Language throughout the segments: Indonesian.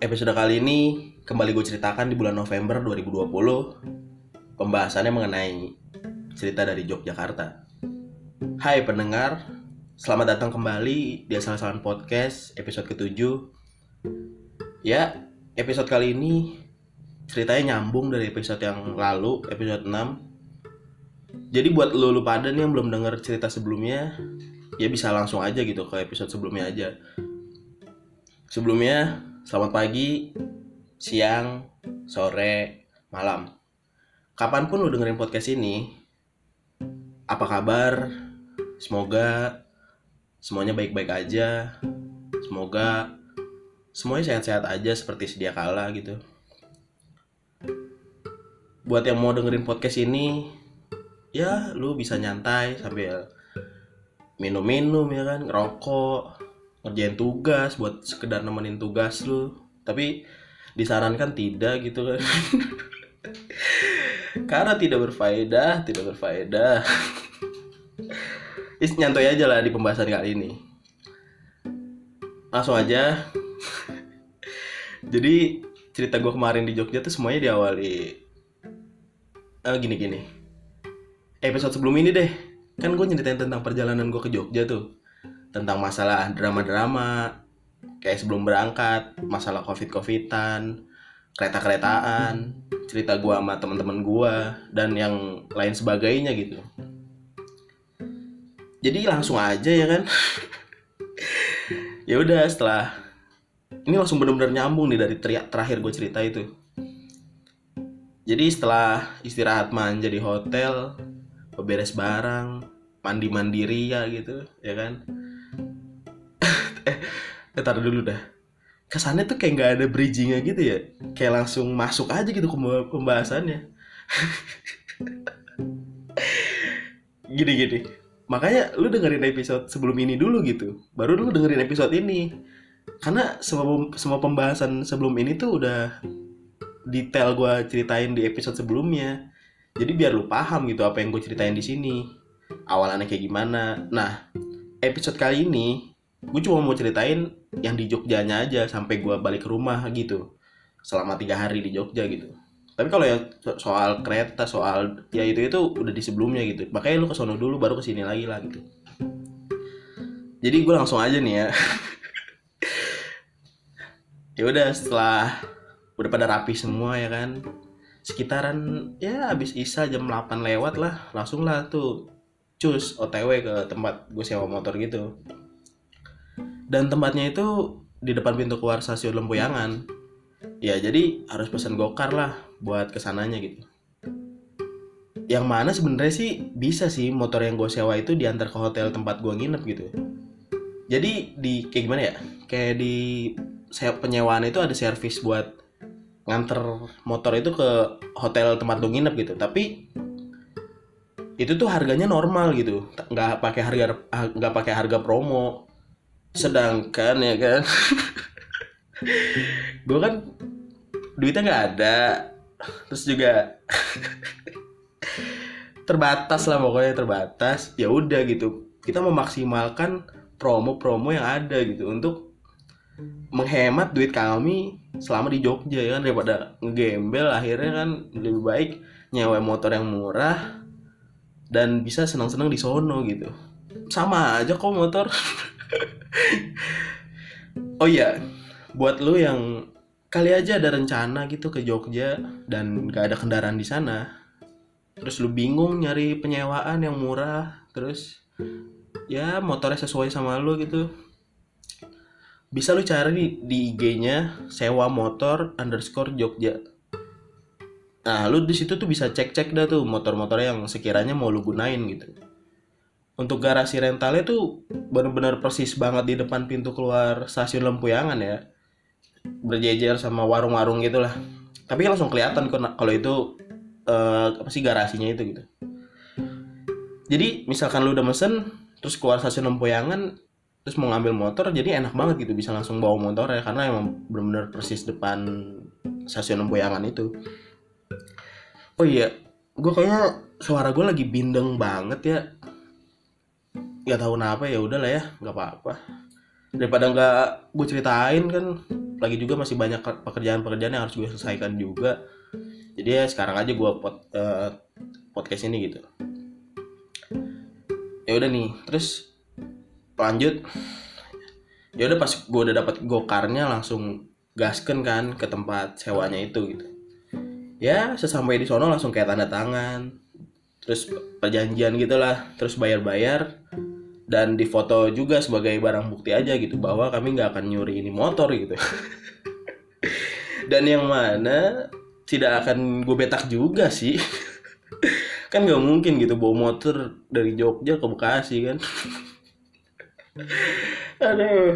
episode kali ini kembali gue ceritakan di bulan November 2020 Pembahasannya mengenai cerita dari Yogyakarta. Hai pendengar, selamat datang kembali di Asal-Asalan Podcast episode ketujuh. Ya, episode kali ini ceritanya nyambung dari episode yang lalu, episode 6 Jadi buat lo lu pada nih yang belum denger cerita sebelumnya Ya bisa langsung aja gitu ke episode sebelumnya aja. Sebelumnya, selamat pagi, siang, sore, malam. Kapan pun lu dengerin podcast ini, apa kabar? Semoga semuanya baik-baik aja. Semoga semuanya sehat-sehat aja seperti sedia kala gitu. Buat yang mau dengerin podcast ini, ya lu bisa nyantai sambil minum-minum ya kan, ngerokok, ngerjain tugas buat sekedar nemenin tugas lu. Tapi disarankan tidak gitu kan. Karena tidak berfaedah tidak berfaedah. Is nyantai aja lah di pembahasan kali ini. Langsung aja. Jadi cerita gue kemarin di Jogja tuh semuanya diawali uh, gini gini episode sebelum ini deh. Kan gue nyeritain tentang perjalanan gue ke Jogja tuh tentang masalah drama-drama kayak sebelum berangkat, masalah covid-covidan, kereta-keretaan, cerita gua sama teman-teman gua dan yang lain sebagainya gitu. Jadi langsung aja ya kan. ya udah setelah ini langsung benar-benar nyambung nih dari teriak terakhir gue cerita itu. Jadi setelah istirahat manja di hotel, beberes barang, mandi mandiri ya gitu, ya kan eh taruh dulu dah. Kesannya tuh kayak nggak ada bridgingnya gitu ya. Kayak langsung masuk aja gitu ke pembahasannya. Gini gini. Makanya lu dengerin episode sebelum ini dulu gitu. Baru lu dengerin episode ini. Karena semua semua pembahasan sebelum ini tuh udah detail gue ceritain di episode sebelumnya. Jadi biar lu paham gitu apa yang gue ceritain di sini. Awalannya kayak gimana. Nah episode kali ini gue cuma mau ceritain yang di Jogjanya aja sampai gue balik ke rumah gitu. Selama tiga hari di Jogja gitu. Tapi kalau ya soal kereta soal ya itu itu udah di sebelumnya gitu. Makanya lu kesono dulu baru ke sini lagi lah gitu. Jadi gue langsung aja nih ya. Ya udah setelah udah pada rapi semua ya kan. Sekitaran ya habis isa jam 8 lewat lah langsung lah tuh cus otw ke tempat gue sewa motor gitu dan tempatnya itu di depan pintu keluar stasiun Lempuyangan ya jadi harus pesan gokar lah buat ke sananya gitu. Yang mana sebenarnya sih bisa sih motor yang gue sewa itu diantar ke hotel tempat gue nginep gitu. Jadi di kayak gimana ya? Kayak di penyewaan itu ada servis buat nganter motor itu ke hotel tempat lu nginep gitu. Tapi itu tuh harganya normal gitu. Nggak pakai harga nggak pakai harga promo sedangkan ya kan? Gue kan duitnya nggak ada. Terus juga terbatas lah pokoknya terbatas. Ya udah gitu. Kita memaksimalkan promo-promo yang ada gitu untuk menghemat duit kami selama di Jogja ya kan? Daripada ngegembel akhirnya kan lebih baik nyewa motor yang murah dan bisa senang-senang di sono gitu. Sama aja kok motor oh iya, buat lu yang kali aja ada rencana gitu ke Jogja dan gak ada kendaraan di sana, terus lu bingung nyari penyewaan yang murah, terus ya motornya sesuai sama lu gitu, bisa lu cari di, IG-nya sewa motor underscore Jogja. Nah, lu di situ tuh bisa cek-cek dah tuh motor-motor yang sekiranya mau lu gunain gitu untuk garasi rentalnya tuh benar-benar persis banget di depan pintu keluar stasiun Lempuyangan ya. Berjejer sama warung-warung gitulah. Tapi langsung kelihatan kalau itu uh, apa sih garasinya itu gitu. Jadi misalkan lu udah mesen terus keluar stasiun Lempuyangan terus mau ngambil motor jadi enak banget gitu bisa langsung bawa motor ya karena emang benar-benar persis depan stasiun Lempuyangan itu. Oh iya gue kayaknya suara gue lagi bindeng banget ya nggak tahu kenapa ya udah lah ya nggak apa-apa. Daripada nggak gue ceritain kan lagi juga masih banyak pekerjaan-pekerjaan yang harus gue selesaikan juga. Jadi ya sekarang aja gue pot, uh, podcast ini gitu. Ya udah nih terus lanjut. Ya udah pas gue udah dapat gokarnya langsung gasken kan ke tempat sewanya itu gitu. Ya sesampai di sono langsung kayak tanda tangan. Terus perjanjian gitulah terus bayar-bayar dan difoto juga sebagai barang bukti aja gitu bahwa kami nggak akan nyuri ini motor gitu. Dan yang mana tidak akan gue betak juga sih. Kan nggak mungkin gitu bawa motor dari Jogja ke Bekasi kan. Aduh.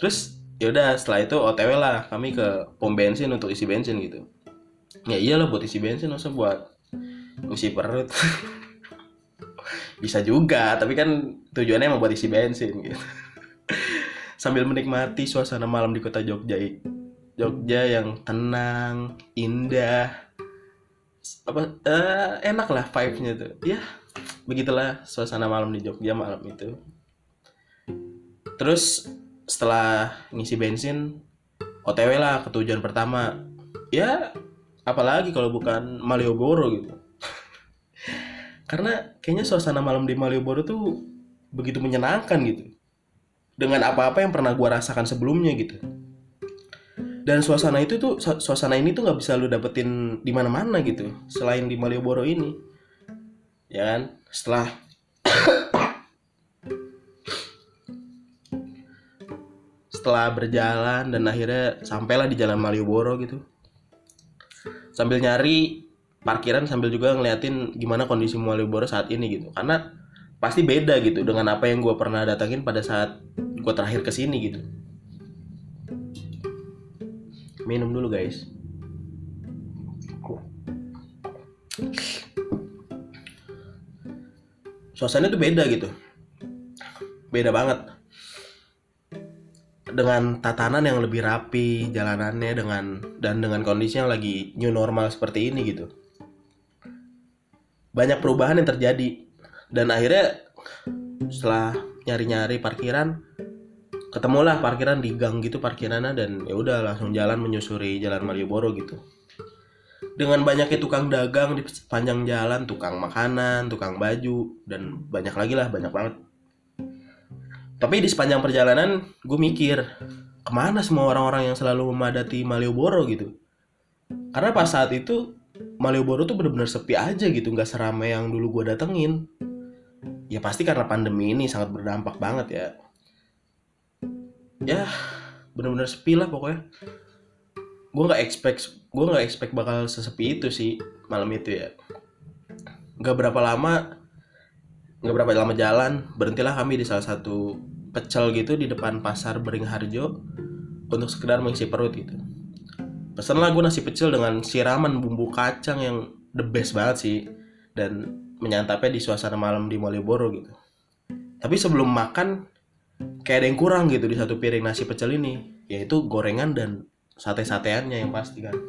Terus yaudah setelah itu otw lah kami ke pom bensin untuk isi bensin gitu. Ya iyalah buat isi bensin masa buat isi perut bisa juga tapi kan tujuannya emang buat isi bensin gitu. Sambil menikmati suasana malam di kota Jogja Jogja yang tenang indah. Apa uh, enak lah vibe-nya tuh. Ya begitulah suasana malam di Jogja malam itu. Terus setelah ngisi bensin OTW lah ke tujuan pertama. Ya apalagi kalau bukan Malioboro gitu karena kayaknya suasana malam di Malioboro tuh begitu menyenangkan gitu. Dengan apa-apa yang pernah gue rasakan sebelumnya gitu. Dan suasana itu tuh suasana ini tuh nggak bisa lu dapetin di mana-mana gitu selain di Malioboro ini. Ya kan? Setelah setelah berjalan dan akhirnya sampailah di jalan Malioboro gitu. Sambil nyari parkiran sambil juga ngeliatin gimana kondisi Malioboro saat ini gitu. Karena pasti beda gitu dengan apa yang gue pernah datangin pada saat gue terakhir ke sini gitu. Minum dulu guys. Suasana itu beda gitu. Beda banget. Dengan tatanan yang lebih rapi jalanannya dengan dan dengan kondisi yang lagi new normal seperti ini gitu banyak perubahan yang terjadi. Dan akhirnya setelah nyari-nyari parkiran ketemulah parkiran di gang gitu parkirannya dan ya udah langsung jalan menyusuri jalan Malioboro gitu. Dengan banyaknya tukang dagang di sepanjang jalan tukang makanan tukang baju dan banyak lagi lah banyak banget. Tapi di sepanjang perjalanan gue mikir ke mana semua orang-orang yang selalu memadati Malioboro gitu? Karena pas saat itu Malioboro tuh bener-bener sepi aja gitu nggak seramai yang dulu gue datengin. Ya pasti karena pandemi ini sangat berdampak banget ya. Ya bener-bener sepi lah pokoknya. Gue nggak expect gue nggak expect bakal sesepi itu sih malam itu ya. Nggak berapa lama nggak berapa lama jalan berhentilah kami di salah satu pecel gitu di depan pasar Beringharjo untuk sekedar mengisi perut gitu pesan lah gue nasi pecel dengan siraman bumbu kacang yang the best banget sih. Dan menyantapnya di suasana malam di Malioboro gitu. Tapi sebelum makan kayak ada yang kurang gitu di satu piring nasi pecel ini. Yaitu gorengan dan sate-sateannya yang pasti kan.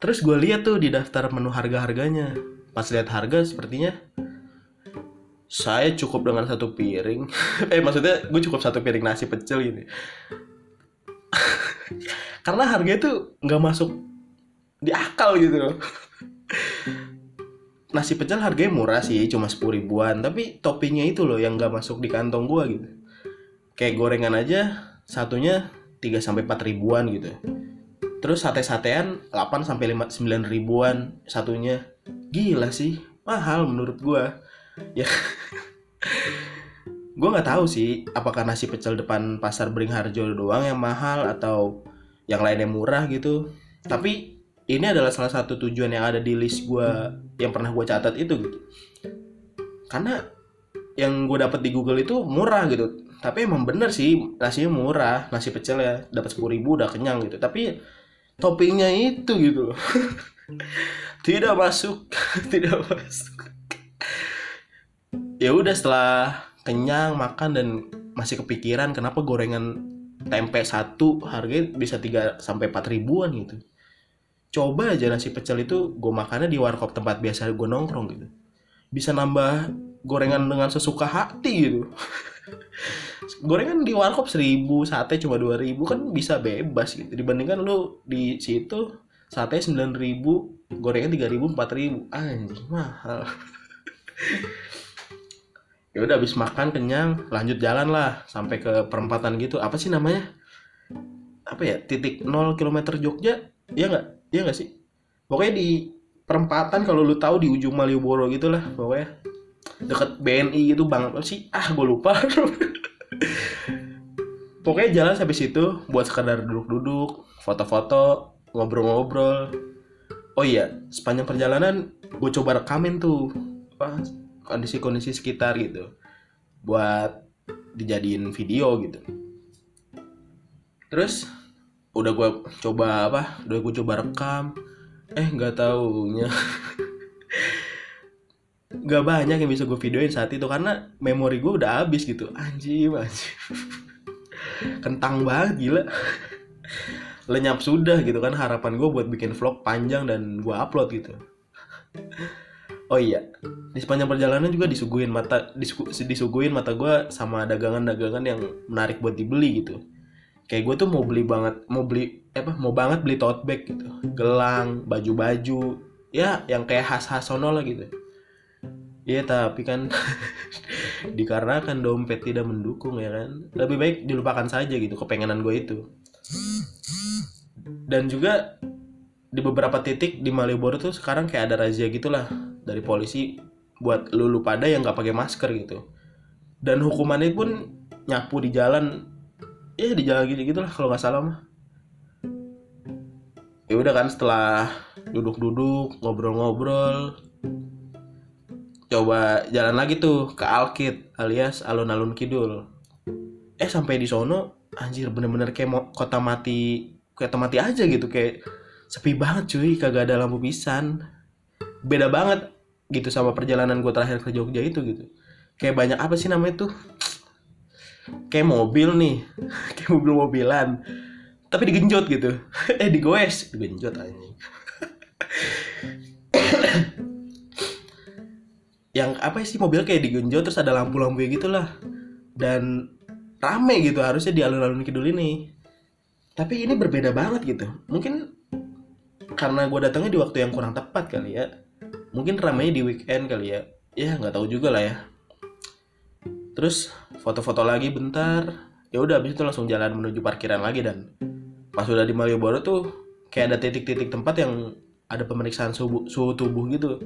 Terus gue lihat tuh di daftar menu harga-harganya. Pas lihat harga sepertinya saya cukup dengan satu piring. Eh maksudnya gue cukup satu piring nasi pecel ini karena harganya tuh nggak masuk di akal gitu loh. Nasi pecel harganya murah sih cuma sepuluh ribuan. Tapi toppingnya itu loh yang nggak masuk di kantong gua gitu. Kayak gorengan aja satunya 3 sampai empat ribuan gitu terus sate-satean 8 sampai 5 9 ribuan satunya. Gila sih mahal menurut gua. Ya gue nggak tahu sih apakah nasi pecel depan pasar Beringharjo doang yang mahal atau yang lainnya murah gitu. Tapi ini adalah salah satu tujuan yang ada di list gue yang pernah gue catat itu gitu. Karena yang gue dapat di Google itu murah gitu. Tapi emang bener sih nasinya murah nasi pecel ya dapat sepuluh ribu udah kenyang gitu. Tapi toppingnya itu gitu. Tidak masuk tidak masuk. Ya udah setelah kenyang makan dan masih kepikiran kenapa gorengan tempe satu harganya bisa 3 sampai 4 ribuan gitu. Coba aja nasi pecel itu gue makannya di warkop tempat biasa gue nongkrong gitu. Bisa nambah gorengan dengan sesuka hati gitu. Gorengan di warkop seribu sate cuma dua ribu kan bisa bebas gitu. Dibandingkan lu di situ sate sembilan ribu gorengan tiga ribu empat ribu. Anjing mahal ya udah habis makan kenyang lanjut jalan lah sampai ke perempatan gitu. Apa sih namanya? Apa ya? Titik 0 km Jogja? Ya nggak? Ya nggak sih? Pokoknya di perempatan kalau lu tahu di ujung Malioboro gitu lah pokoknya. Deket BNI gitu bang. Apa sih? Ah gue lupa. Pokoknya jalan sampai situ buat sekadar duduk-duduk foto-foto ngobrol-ngobrol. Oh iya sepanjang perjalanan gue coba rekamin tuh kondisi-kondisi sekitar gitu buat dijadiin video gitu. Terus udah gue coba apa udah gue coba rekam eh nggak taunya. Nggak banyak yang bisa gue videoin saat itu karena memori gue udah habis gitu. Anjing anjing. Kentang banget gila. Lenyap sudah gitu kan harapan gue buat bikin vlog panjang dan gue upload gitu oh iya di sepanjang perjalanan juga disuguhin mata disugu, disuguhin mata gue sama dagangan-dagangan yang menarik buat dibeli gitu. Kayak gue tuh mau beli banget mau beli apa mau banget beli tote bag gitu. Gelang baju-baju ya yang kayak khas-khas sono lah gitu. Iya tapi kan dikarenakan dompet tidak mendukung ya kan? Lebih baik dilupakan saja gitu kepengenan gue itu. Dan juga di beberapa titik di Malioboro tuh sekarang kayak ada razia gitulah dari polisi buat lulu pada yang nggak pakai masker gitu. Dan hukumannya pun nyapu di jalan. Ya di jalan gitu gitulah kalau nggak salah mah. Ya udah kan setelah duduk-duduk ngobrol-ngobrol coba jalan lagi tuh ke Alkit alias alun-alun kidul. Eh sampai di sono anjir bener-bener kayak kota mati kota mati aja gitu kayak sepi banget cuy. Kagak ada lampu pisan. Beda banget gitu sama perjalanan gue terakhir ke Jogja itu gitu. Kayak banyak apa sih namanya tuh? Kayak mobil nih. Kayak mobil-mobilan. Tapi digenjot gitu. Eh digoes digenjot anjing. Yang apa sih mobil kayak digenjot terus ada lampu-lampu gitu lah dan rame gitu harusnya di alun-alun kidul ini. Tapi ini berbeda banget gitu. Mungkin karena gue datangnya di waktu yang kurang tepat kali ya. Mungkin ramenya di weekend kali ya. Ya nggak tahu juga lah ya. Terus foto-foto lagi bentar. Ya udah habis itu langsung jalan menuju parkiran lagi dan pas udah di Malioboro tuh kayak ada titik-titik tempat yang ada pemeriksaan suhu, suhu tubuh gitu.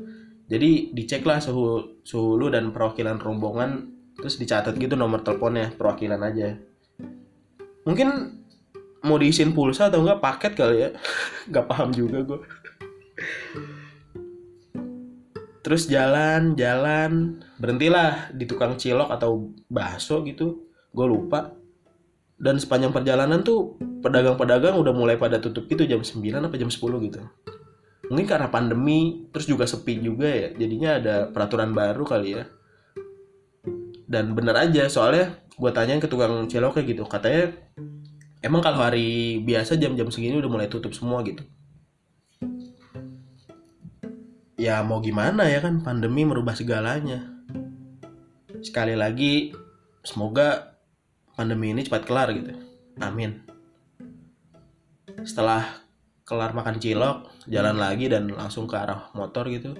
Jadi dicek lah suhu suhu lu dan perwakilan rombongan. Terus dicatat gitu nomor teleponnya perwakilan aja. Mungkin mau diisiin pulsa atau enggak paket kali ya. Nggak paham juga gue terus jalan jalan berhentilah di tukang cilok atau bakso gitu. Gue lupa. Dan sepanjang perjalanan tuh pedagang-pedagang udah mulai pada tutup gitu jam 9 apa jam 10 gitu. Mungkin karena pandemi terus juga sepi juga ya. Jadinya ada peraturan baru kali ya. Dan bener aja soalnya gue tanyain ke tukang cilok kayak gitu. Katanya emang kalau hari biasa jam-jam segini udah mulai tutup semua gitu? Ya mau gimana ya kan pandemi merubah segalanya. Sekali lagi semoga pandemi ini cepat kelar gitu. Amin. Setelah kelar makan cilok jalan lagi dan langsung ke arah motor gitu.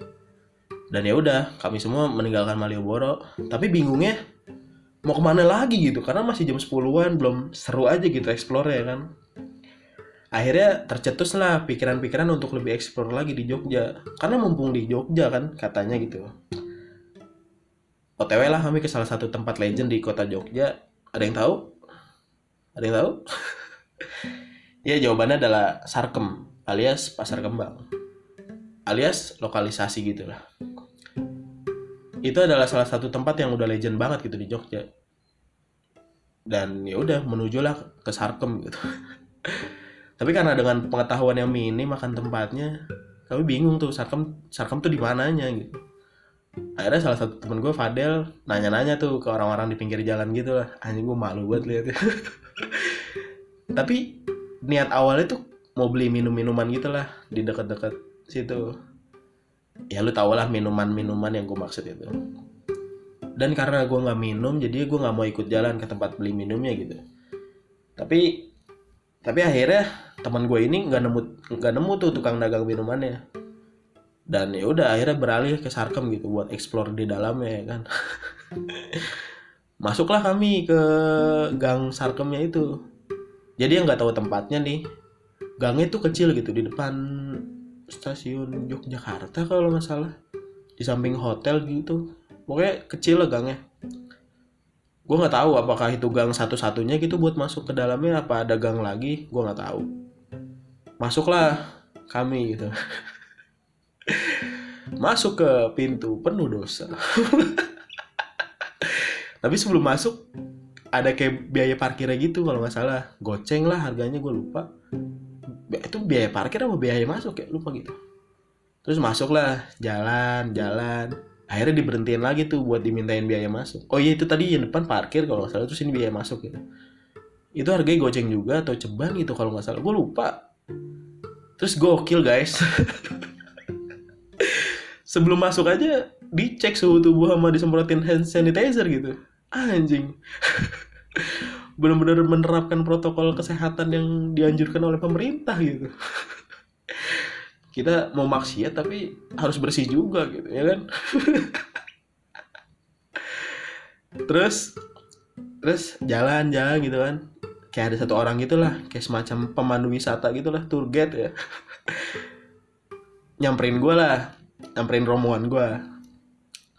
Dan ya udah kami semua meninggalkan Malioboro. Tapi bingungnya mau ke mana lagi gitu karena masih jam 10-an belum seru aja gitu explore ya kan. Akhirnya tercetus lah pikiran-pikiran untuk lebih explore lagi di Jogja. Karena mumpung di Jogja kan katanya gitu. OTW lah kami ke salah satu tempat legend di kota Jogja. Ada yang tahu? Ada yang tahu? Ya jawabannya adalah Sarkem alias Pasar Kembang. Alias lokalisasi gitu lah. Itu adalah salah satu tempat yang udah legend banget gitu di Jogja. Dan ya udah menujulah ke Sarkem gitu. Tapi karena dengan pengetahuan yang minim makan tempatnya, kami bingung tuh Sarkem Sarkem tuh di mananya gitu. Akhirnya salah satu temen gue Fadel nanya-nanya tuh ke orang-orang di pinggir jalan gitu lah. Anjing gue malu banget lihat. Tapi niat awalnya tuh mau beli minum-minuman gitu lah di dekat-dekat situ ya lu tau lah minuman-minuman yang gue maksud itu. Dan karena gue nggak minum jadi gue nggak mau ikut jalan ke tempat beli minumnya gitu. Tapi tapi akhirnya teman gue ini nggak nemu nggak nemu tuh tukang dagang minumannya. Dan ya udah akhirnya beralih ke Sarkem gitu buat explore di dalamnya ya kan. Masuklah kami ke gang Sarkemnya itu. Jadi yang nggak tahu tempatnya nih gangnya itu kecil gitu di depan stasiun Yogyakarta kalau nggak salah. Di samping hotel gitu. Pokoknya kecil lah gangnya. Gue nggak tahu apakah itu gang satu-satunya gitu buat masuk ke dalamnya apa ada gang lagi. Gue nggak tahu. Masuklah kami gitu. Masuk ke pintu penuh dosa. Tapi sebelum masuk ada kayak biaya parkirnya gitu kalau nggak salah. Goceng lah harganya gue lupa itu biaya parkir apa biaya masuk ya? Lupa gitu. Terus masuklah jalan jalan. Akhirnya diberhentiin lagi tuh buat dimintain biaya masuk. Oh iya itu tadi yang depan parkir kalau nggak salah terus ini biaya masuk gitu. Itu harganya goceng juga atau ceban gitu kalau nggak salah. Gue lupa. Terus gokil guys. Sebelum masuk aja dicek suhu tubuh sama disemprotin hand sanitizer gitu. Anjing benar-benar menerapkan protokol kesehatan yang dianjurkan oleh pemerintah gitu. Kita mau maksiat tapi harus bersih juga gitu ya kan? Terus terus jalan-jalan gitu kan. Kayak ada satu orang gitulah kayak semacam pemandu wisata gitulah tour guide ya. Nyamperin gue lah nyamperin rombongan gue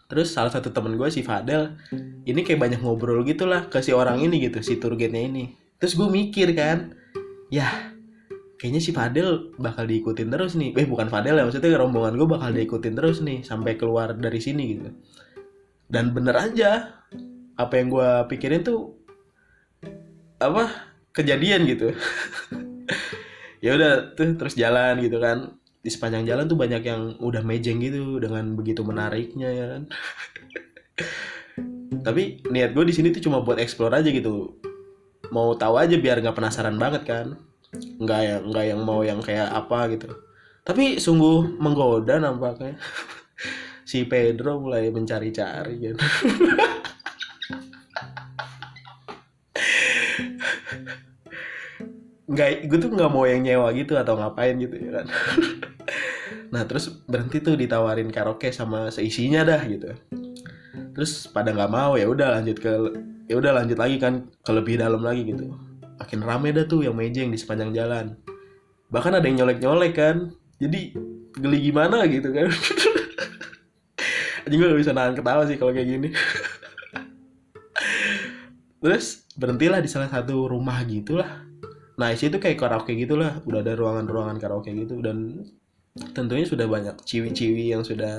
terus salah satu temen gue si Fadel ini kayak banyak ngobrol gitulah ke si orang ini gitu si tour ini. Terus gue mikir kan ya kayaknya si Fadel bakal diikutin terus nih. Eh bukan Fadel ya maksudnya rombongan gue bakal diikutin terus nih sampai keluar dari sini gitu. Dan bener aja apa yang gue pikirin tuh apa kejadian gitu. Ya udah tuh terus jalan gitu kan di sepanjang jalan tuh banyak yang udah mejeng gitu dengan begitu menariknya ya kan? Tapi niat gue di sini tuh cuma buat explore aja gitu. Mau tahu aja biar nggak penasaran banget kan? Nggak yang nggak yang mau yang kayak apa gitu. Tapi sungguh menggoda nampaknya. Si Pedro mulai mencari-cari gitu nggak gue tuh nggak mau yang nyewa gitu atau ngapain gitu ya kan. Nah terus berhenti tuh ditawarin karaoke sama seisinya dah gitu. Terus pada nggak mau ya udah lanjut ke ya udah lanjut lagi kan ke lebih dalam lagi gitu. Makin rame dah tuh yang mejeng di sepanjang jalan. Bahkan ada yang nyolek nyolek kan. Jadi geli gimana gitu kan. Anjing gue gak bisa nahan ketawa sih kalau kayak gini. Terus berhentilah di salah satu rumah gitulah nah isi itu kayak karaoke gitulah. Udah ada ruangan-ruangan karaoke gitu dan tentunya sudah banyak ciwi-ciwi yang sudah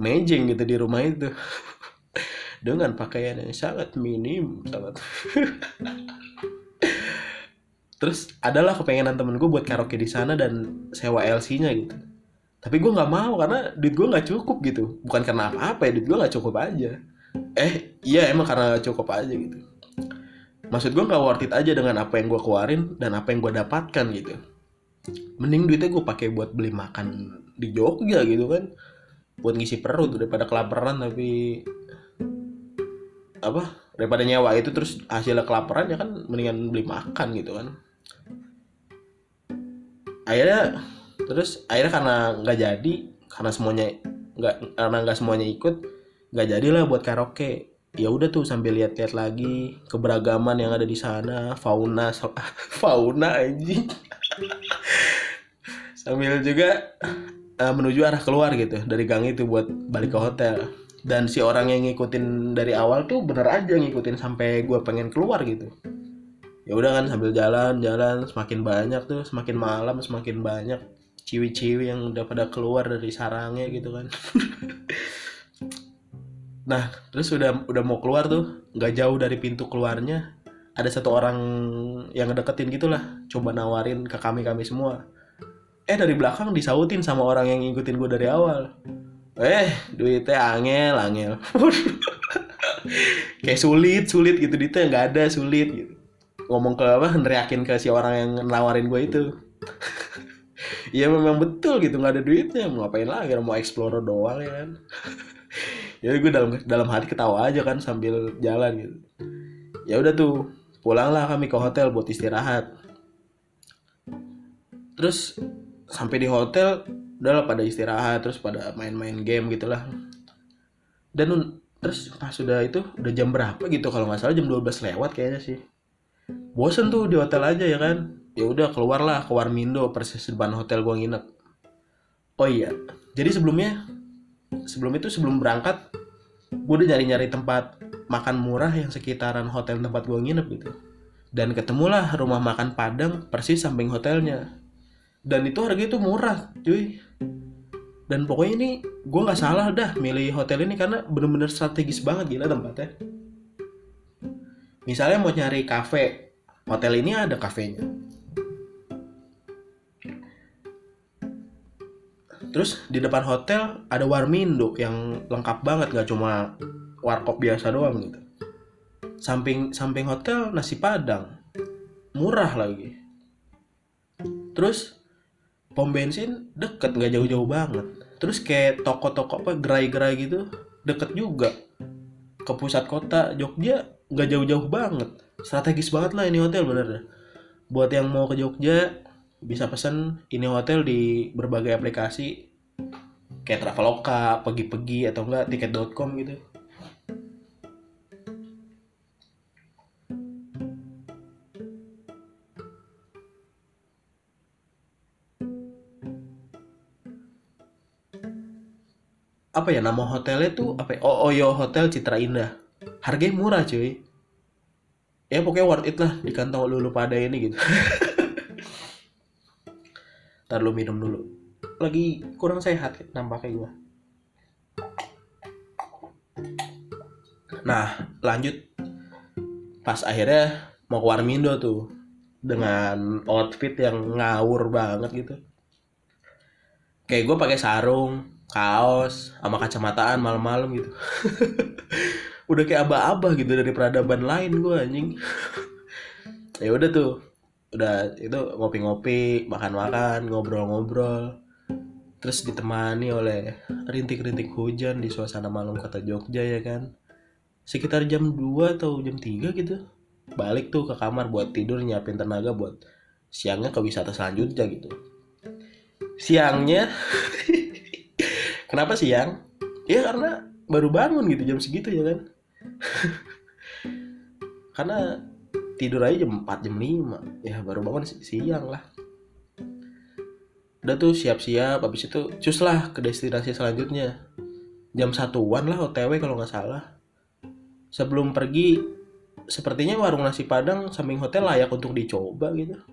mejeng gitu di rumah itu. Dengan pakaian yang sangat minim sangat. Terus adalah kepengenan temen gue buat karaoke di sana dan sewa LC-nya gitu. Tapi gue nggak mau karena duit gue nggak cukup gitu. Bukan karena apa-apa ya duit gue nggak cukup aja. Eh iya emang karena cukup aja gitu maksud gue nggak worth it aja dengan apa yang gue keluarin dan apa yang gue dapatkan gitu. Mending duitnya gue pakai buat beli makan di Jogja gitu kan. Buat ngisi perut daripada kelaparan tapi apa daripada nyewa itu terus hasilnya kelaparan ya kan mendingan beli makan gitu kan. Akhirnya terus akhirnya karena nggak jadi karena semuanya nggak karena nggak semuanya ikut nggak jadilah buat karaoke ya udah tuh sambil lihat-lihat lagi keberagaman yang ada di sana fauna fauna aja sambil juga uh, menuju arah keluar gitu dari gang itu buat balik ke hotel. Dan si orang yang ngikutin dari awal tuh bener aja ngikutin sampai gue pengen keluar gitu. Ya udah kan sambil jalan jalan semakin banyak tuh semakin malam semakin banyak ciwi-ciwi yang udah pada keluar dari sarangnya gitu kan nah terus udah udah mau keluar tuh nggak jauh dari pintu keluarnya ada satu orang yang ngedeketin gitulah coba nawarin ke kami kami semua. Eh dari belakang disautin sama orang yang ngikutin gue dari awal. Eh duitnya angel angel. Kayak sulit sulit gitu duitnya nggak ada sulit gitu. Ngomong ke apa neriakin ke si orang yang nawarin gue itu. Ya memang betul gitu nggak ada duitnya. Mau ngapain lagi mau explore doang ya kan ya gue dalam dalam hati ketawa aja kan sambil jalan gitu. Ya udah tuh pulanglah kami ke hotel buat istirahat. Terus sampai di hotel udahlah pada istirahat terus pada main-main game gitulah. Dan terus pas sudah itu udah jam berapa gitu? Kalau nggak salah jam 12 lewat kayaknya sih. Bosen tuh di hotel aja ya kan? Ya udah keluarlah ke Warmindo persis depan hotel gua nginep. Oh iya jadi sebelumnya sebelum itu sebelum berangkat gue udah nyari-nyari tempat makan murah yang sekitaran hotel tempat gue nginep gitu. Dan ketemulah rumah makan Padang persis samping hotelnya. Dan itu harganya tuh murah cuy. Dan pokoknya ini gue nggak salah dah milih hotel ini karena bener-bener strategis banget gila tempatnya. Misalnya mau nyari kafe hotel ini ada kafenya terus di depan hotel ada warmindo yang lengkap banget gak cuma warkop biasa doang gitu. Samping samping hotel nasi padang. Murah lagi. Terus pom bensin deket nggak jauh-jauh banget. Terus kayak toko-toko apa gerai-gerai gitu deket juga. Ke pusat kota Jogja nggak jauh-jauh banget. Strategis banget lah ini hotel bener buat yang mau ke Jogja bisa pesen ini hotel di berbagai aplikasi kayak Traveloka, pergi-pergi atau enggak tiket.com gitu. apa ya nama hotelnya tuh apa ya? Oh, Oyo Hotel Citra Indah harganya murah cuy ya pokoknya worth it lah di kantong lulu pada ini gitu ntar lu minum dulu. Lagi kurang sehat nampaknya gue nah lanjut. Pas akhirnya mau ke Warmindo tuh dengan outfit yang ngawur banget gitu. Kayak gue pakai sarung kaos sama kacamataan malam-malam gitu. Udah kayak aba-aba gitu dari peradaban lain gue anjing. Ya udah tuh udah itu ngopi-ngopi makan-makan ngobrol-ngobrol. Terus ditemani oleh rintik-rintik hujan di suasana malam kota Jogja ya kan? Sekitar jam 2 atau jam 3 gitu. Balik tuh ke kamar buat tidur nyiapin tenaga buat siangnya ke wisata selanjutnya gitu. Siangnya kenapa siang? Ya karena baru bangun gitu jam segitu ya kan? Karena tidur aja jam 4 jam 5 ya baru bangun siang lah. Udah tuh siap-siap habis itu cus lah ke destinasi selanjutnya. Jam satuan lah OTW kalau nggak salah. Sebelum pergi sepertinya warung nasi padang samping hotel layak untuk dicoba gitu.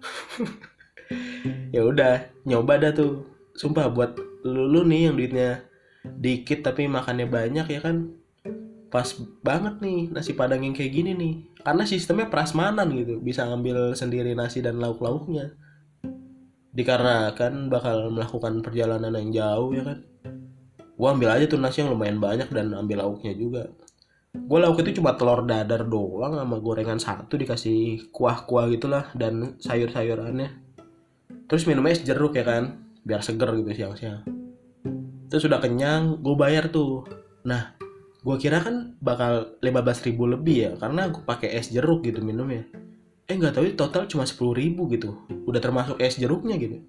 Ya udah nyoba dah tuh. Sumpah buat lu, lu nih yang duitnya dikit tapi makannya banyak ya kan. Pas banget nih nasi padang yang kayak gini nih karena sistemnya prasmanan gitu bisa ngambil sendiri nasi dan lauk lauknya dikarenakan bakal melakukan perjalanan yang jauh ya kan? Gua ambil aja tuh nasi yang lumayan banyak dan ambil lauknya juga. Gue lauk itu cuma telur dadar doang sama gorengan satu dikasih kuah-kuah gitulah dan sayur-sayurannya. Terus minumnya es jeruk ya kan? Biar seger gitu siang-siang. Terus sudah kenyang gue bayar tuh. Nah gue kira kan bakal 15 ribu lebih ya karena gue pakai es jeruk gitu minumnya. Eh nggak tahu total cuma 10 ribu gitu. Udah termasuk es jeruknya gitu.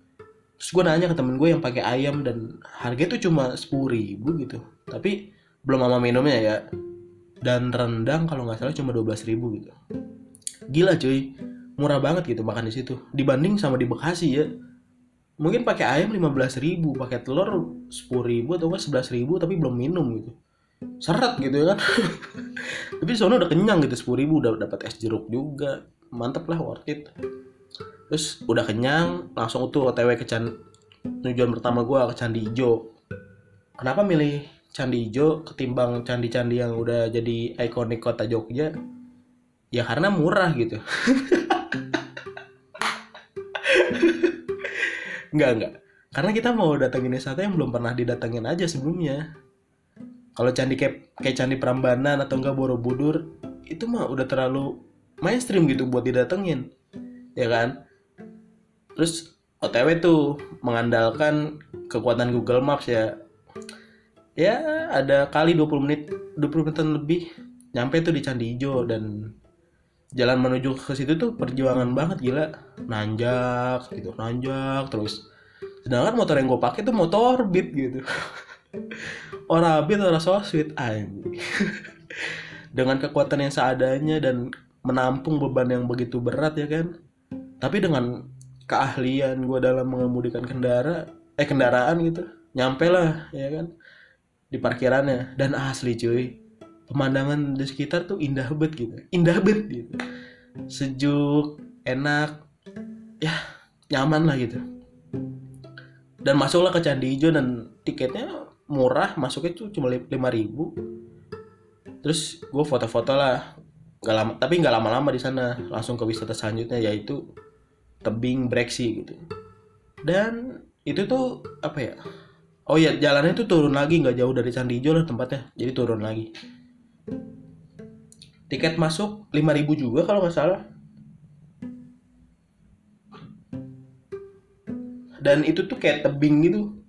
Terus gue nanya ke temen gue yang pakai ayam dan harga tuh cuma 10 ribu gitu. Tapi belum sama minumnya ya. Dan rendang kalau nggak salah cuma 12 ribu gitu. Gila cuy murah banget gitu makan di situ. Dibanding sama di Bekasi ya. Mungkin pakai ayam 15 ribu pakai telur 10 ribu atau enggak 11 ribu tapi belum minum gitu seret gitu ya kan. Tapi soalnya udah kenyang gitu 10 ribu udah dapat es jeruk juga. Mantep lah worth it. Terus udah kenyang langsung tuh otw ke Can tujuan pertama gue ke Candi Ijo. Kenapa milih Candi Ijo ketimbang candi-candi yang udah jadi ikonik kota Jogja? Ya karena murah gitu. Enggak, enggak. Karena kita mau datengin wisata yang belum pernah didatengin aja sebelumnya. Kalau candi kayak, kayak candi Prambanan atau enggak Borobudur, itu mah udah terlalu mainstream gitu buat didatengin. Ya kan? Terus OTW tuh mengandalkan kekuatan Google Maps ya. ya ada kali 20 menit 20 menitan lebih nyampe tuh di Candi Ijo dan jalan menuju ke situ tuh perjuangan banget gila nanjak gitu nanjak terus sedangkan motor yang gue pakai tuh motor beat gitu orang beat orang so sweet anjing. Dengan kekuatan yang seadanya dan menampung beban yang begitu berat ya kan? Tapi dengan keahlian gue dalam mengemudikan kendara eh kendaraan gitu nyampe lah ya kan? Di parkirannya. Dan asli cuy pemandangan di sekitar tuh indah banget gitu. Indah banget gitu. Sejuk enak ya nyaman lah gitu. Dan masuklah ke Candi Ijo dan tiketnya murah masuknya tuh cuma lima ribu. Terus gue foto-foto lah. Gak lama tapi nggak lama-lama di sana. Langsung ke wisata selanjutnya yaitu tebing breksi gitu. Dan itu tuh apa ya? Oh ya jalannya tuh turun lagi nggak jauh dari Candi lah tempatnya. Jadi turun lagi. Tiket masuk 5000 juga kalau nggak salah. Dan itu tuh kayak tebing gitu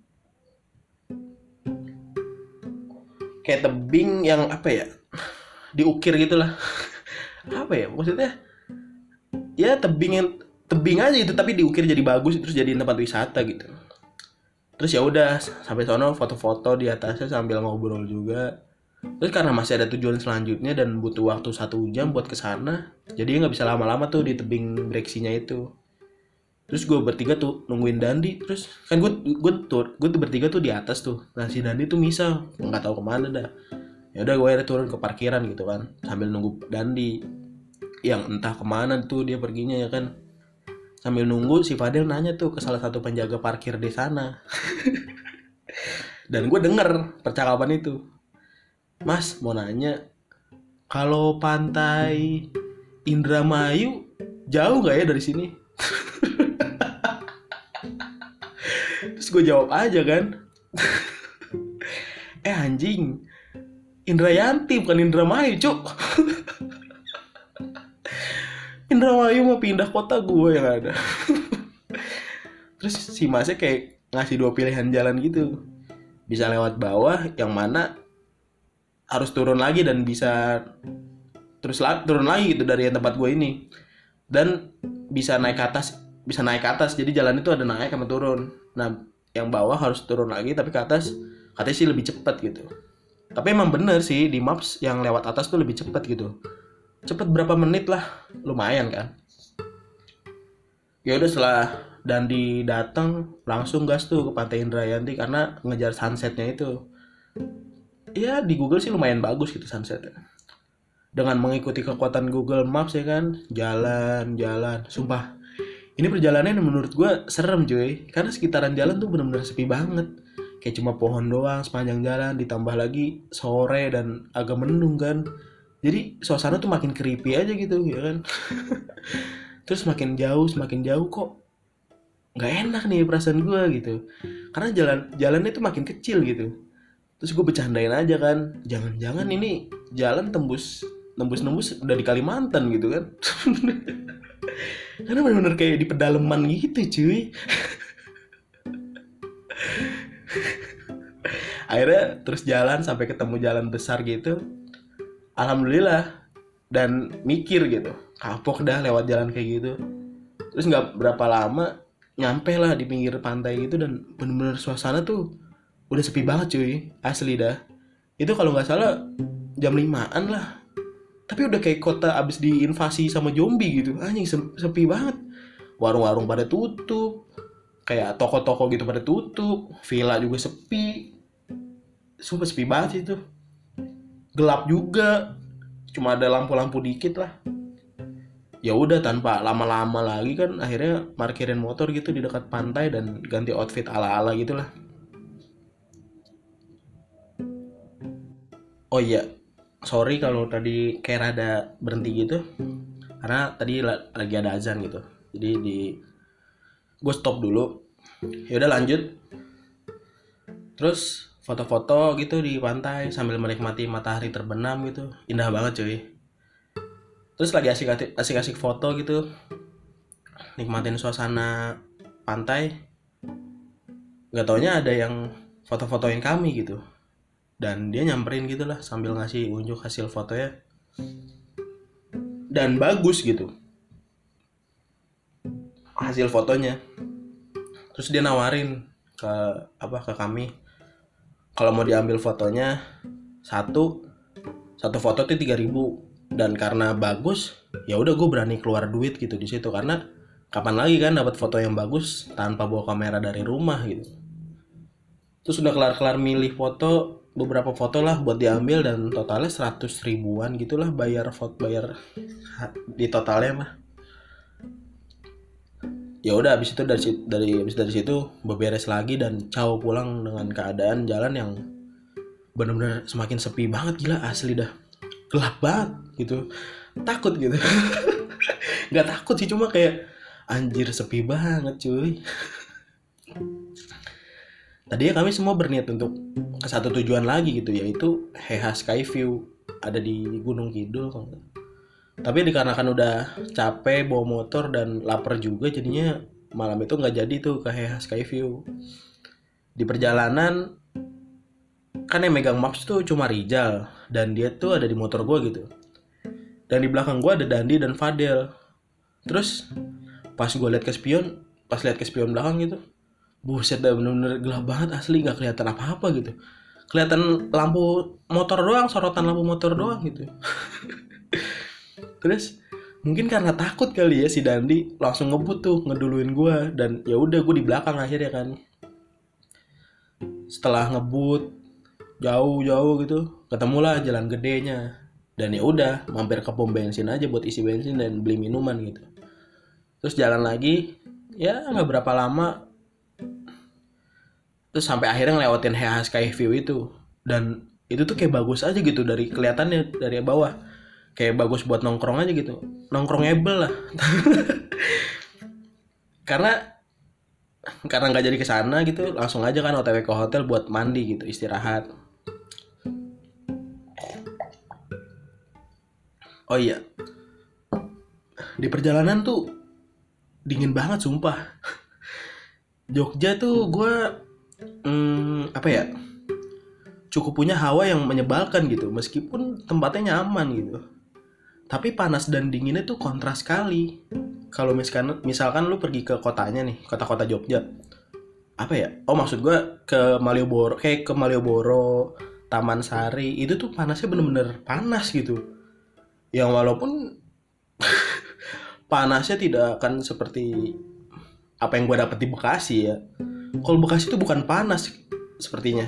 kayak tebing yang apa ya diukir gitulah. Apa ya maksudnya? Ya tebing yang tebing aja itu tapi diukir jadi bagus terus jadi tempat wisata gitu. Terus ya udah sampai sono foto-foto di atasnya sambil ngobrol juga. Terus karena masih ada tujuan selanjutnya dan butuh waktu satu jam buat ke sana jadi nggak bisa lama-lama tuh di tebing breksinya itu terus gue bertiga tuh nungguin Dandi terus kan gue gue tuh gue tuh bertiga tuh di atas tuh. Nah si Dandi tuh misal nggak tahu ke mana dah. Ya udah gue ada turun ke parkiran gitu kan sambil nunggu Dandi. Yang entah ke mana tuh dia perginya ya kan. Sambil nunggu si Fadil nanya tuh ke salah satu penjaga parkir di sana. Dan gue denger percakapan itu. Mas mau nanya kalau pantai Indramayu jauh nggak ya dari sini? Terus gue jawab aja kan. eh anjing, Indrayanti bukan Indramayu cuk. Indramayu mau pindah kota gue yang ada. Terus si masnya kayak ngasih dua pilihan jalan gitu. Bisa lewat bawah yang mana harus turun lagi dan bisa terus la turun lagi gitu dari tempat gue ini dan bisa naik ke atas bisa naik ke atas jadi jalan itu ada naik sama turun nah yang bawah harus turun lagi tapi ke atas katanya sih lebih cepat gitu. Tapi emang bener sih di maps yang lewat atas tuh lebih cepat gitu. Cepet berapa menit lah lumayan kan. Ya udah setelah dan di datang langsung gas tuh ke pantai Indrayanti karena ngejar sunsetnya itu. Ya di Google sih lumayan bagus gitu sunsetnya. Dengan mengikuti kekuatan Google Maps ya kan jalan-jalan sumpah ini perjalanannya menurut gue serem cuy. Karena sekitaran jalan tuh bener-bener sepi banget. Kayak cuma pohon doang sepanjang jalan ditambah lagi sore dan agak mendung kan. Jadi suasana tuh makin creepy aja gitu ya kan? Terus makin jauh semakin jauh kok nggak enak nih perasaan gue gitu. Karena jalan jalannya tuh makin kecil gitu. Terus gue bercandain aja kan. Jangan-jangan ini jalan tembus nembus-nembus udah di Kalimantan gitu kan. Karena benar-benar kayak di pedalaman gitu cuy. Akhirnya terus jalan sampai ketemu jalan besar gitu. Alhamdulillah. Dan mikir gitu. Kapok dah lewat jalan kayak gitu. Terus nggak berapa lama nyampe lah di pinggir pantai gitu dan bener-bener suasana tuh udah sepi banget cuy. Asli dah. Itu kalau nggak salah jam limaan lah tapi udah kayak kota abis diinvasi sama zombie gitu. Anjing sepi banget. Warung-warung pada tutup. Kayak toko-toko gitu pada tutup. Villa juga sepi. Sumpah sepi banget itu. Gelap juga. Cuma ada lampu-lampu dikit lah. Ya udah tanpa lama-lama lagi kan akhirnya parkirin motor gitu di dekat pantai dan ganti outfit ala-ala gitulah. Oh iya sorry kalau tadi kayak rada berhenti gitu. Karena tadi lagi ada azan gitu. Jadi di gue stop dulu. Ya udah lanjut. Terus foto-foto gitu di pantai sambil menikmati matahari terbenam gitu. Indah banget cuy. Terus lagi asik-asik foto gitu. Nikmatin suasana pantai. Nggak taunya ada yang foto-fotoin kami gitu dan dia nyamperin gitu lah sambil ngasih unjuk hasil fotonya. Dan bagus gitu. Hasil fotonya. Terus dia nawarin ke apa ke kami. Kalau mau diambil fotonya satu. Satu foto tuh 3000 dan karena bagus ya udah gue berani keluar duit gitu di situ. Karena kapan lagi kan dapat foto yang bagus tanpa bawa kamera dari rumah gitu. Terus udah kelar-kelar milih foto beberapa foto lah buat diambil dan totalnya 100 ribuan gitulah bayar foto bayar di totalnya mah. Ya udah abis itu dari dari abis dari situ beberes lagi dan caw pulang dengan keadaan jalan yang benar-benar semakin sepi banget gila asli dah. Gelap banget gitu. Takut gitu. Nggak takut sih cuma kayak anjir sepi banget cuy tadi ya kami semua berniat untuk ke satu tujuan lagi gitu yaitu Heha Skyview ada di Gunung Kidul tapi dikarenakan udah capek bawa motor dan lapar juga jadinya malam itu nggak jadi tuh ke Heha Skyview. Di perjalanan kan yang megang maps tuh cuma Rijal dan dia tuh ada di motor gue gitu. Dan di belakang gue ada Dandi dan Fadel. Terus pas gue liat ke spion pas liat ke spion belakang gitu buset dah bener-bener gelap banget asli nggak kelihatan apa-apa gitu. Kelihatan lampu motor doang sorotan lampu motor doang gitu. Terus mungkin karena takut kali ya si Dandi langsung ngebut tuh ngeduluin gue dan ya udah gue di belakang akhirnya kan. Setelah ngebut jauh-jauh gitu ketemulah jalan gedenya. Dan ya udah mampir ke pom bensin aja buat isi bensin dan beli minuman gitu. Terus jalan lagi ya nggak berapa lama terus sampai akhirnya ngelewatin HH Skyview itu. Dan itu tuh kayak bagus aja gitu dari kelihatannya dari bawah. Kayak bagus buat nongkrong aja gitu. Nongkrongable lah. Karena karena nggak jadi ke sana gitu langsung aja kan otw ke hotel buat mandi gitu istirahat. Oh iya. Di perjalanan tuh dingin banget sumpah. Jogja tuh gue hmm, apa ya? Cukup punya hawa yang menyebalkan gitu meskipun tempatnya nyaman gitu. Tapi panas dan dinginnya tuh kontras sekali. Kalau misalkan misalkan lu pergi ke kotanya nih kota-kota Jogja. Apa ya? Oh maksud gue ke Malioboro kayak ke Malioboro Taman Sari itu tuh panasnya bener-bener panas gitu. Yang walaupun panasnya tidak akan seperti apa yang gue dapet di Bekasi ya kalau Bekasi itu bukan panas sepertinya.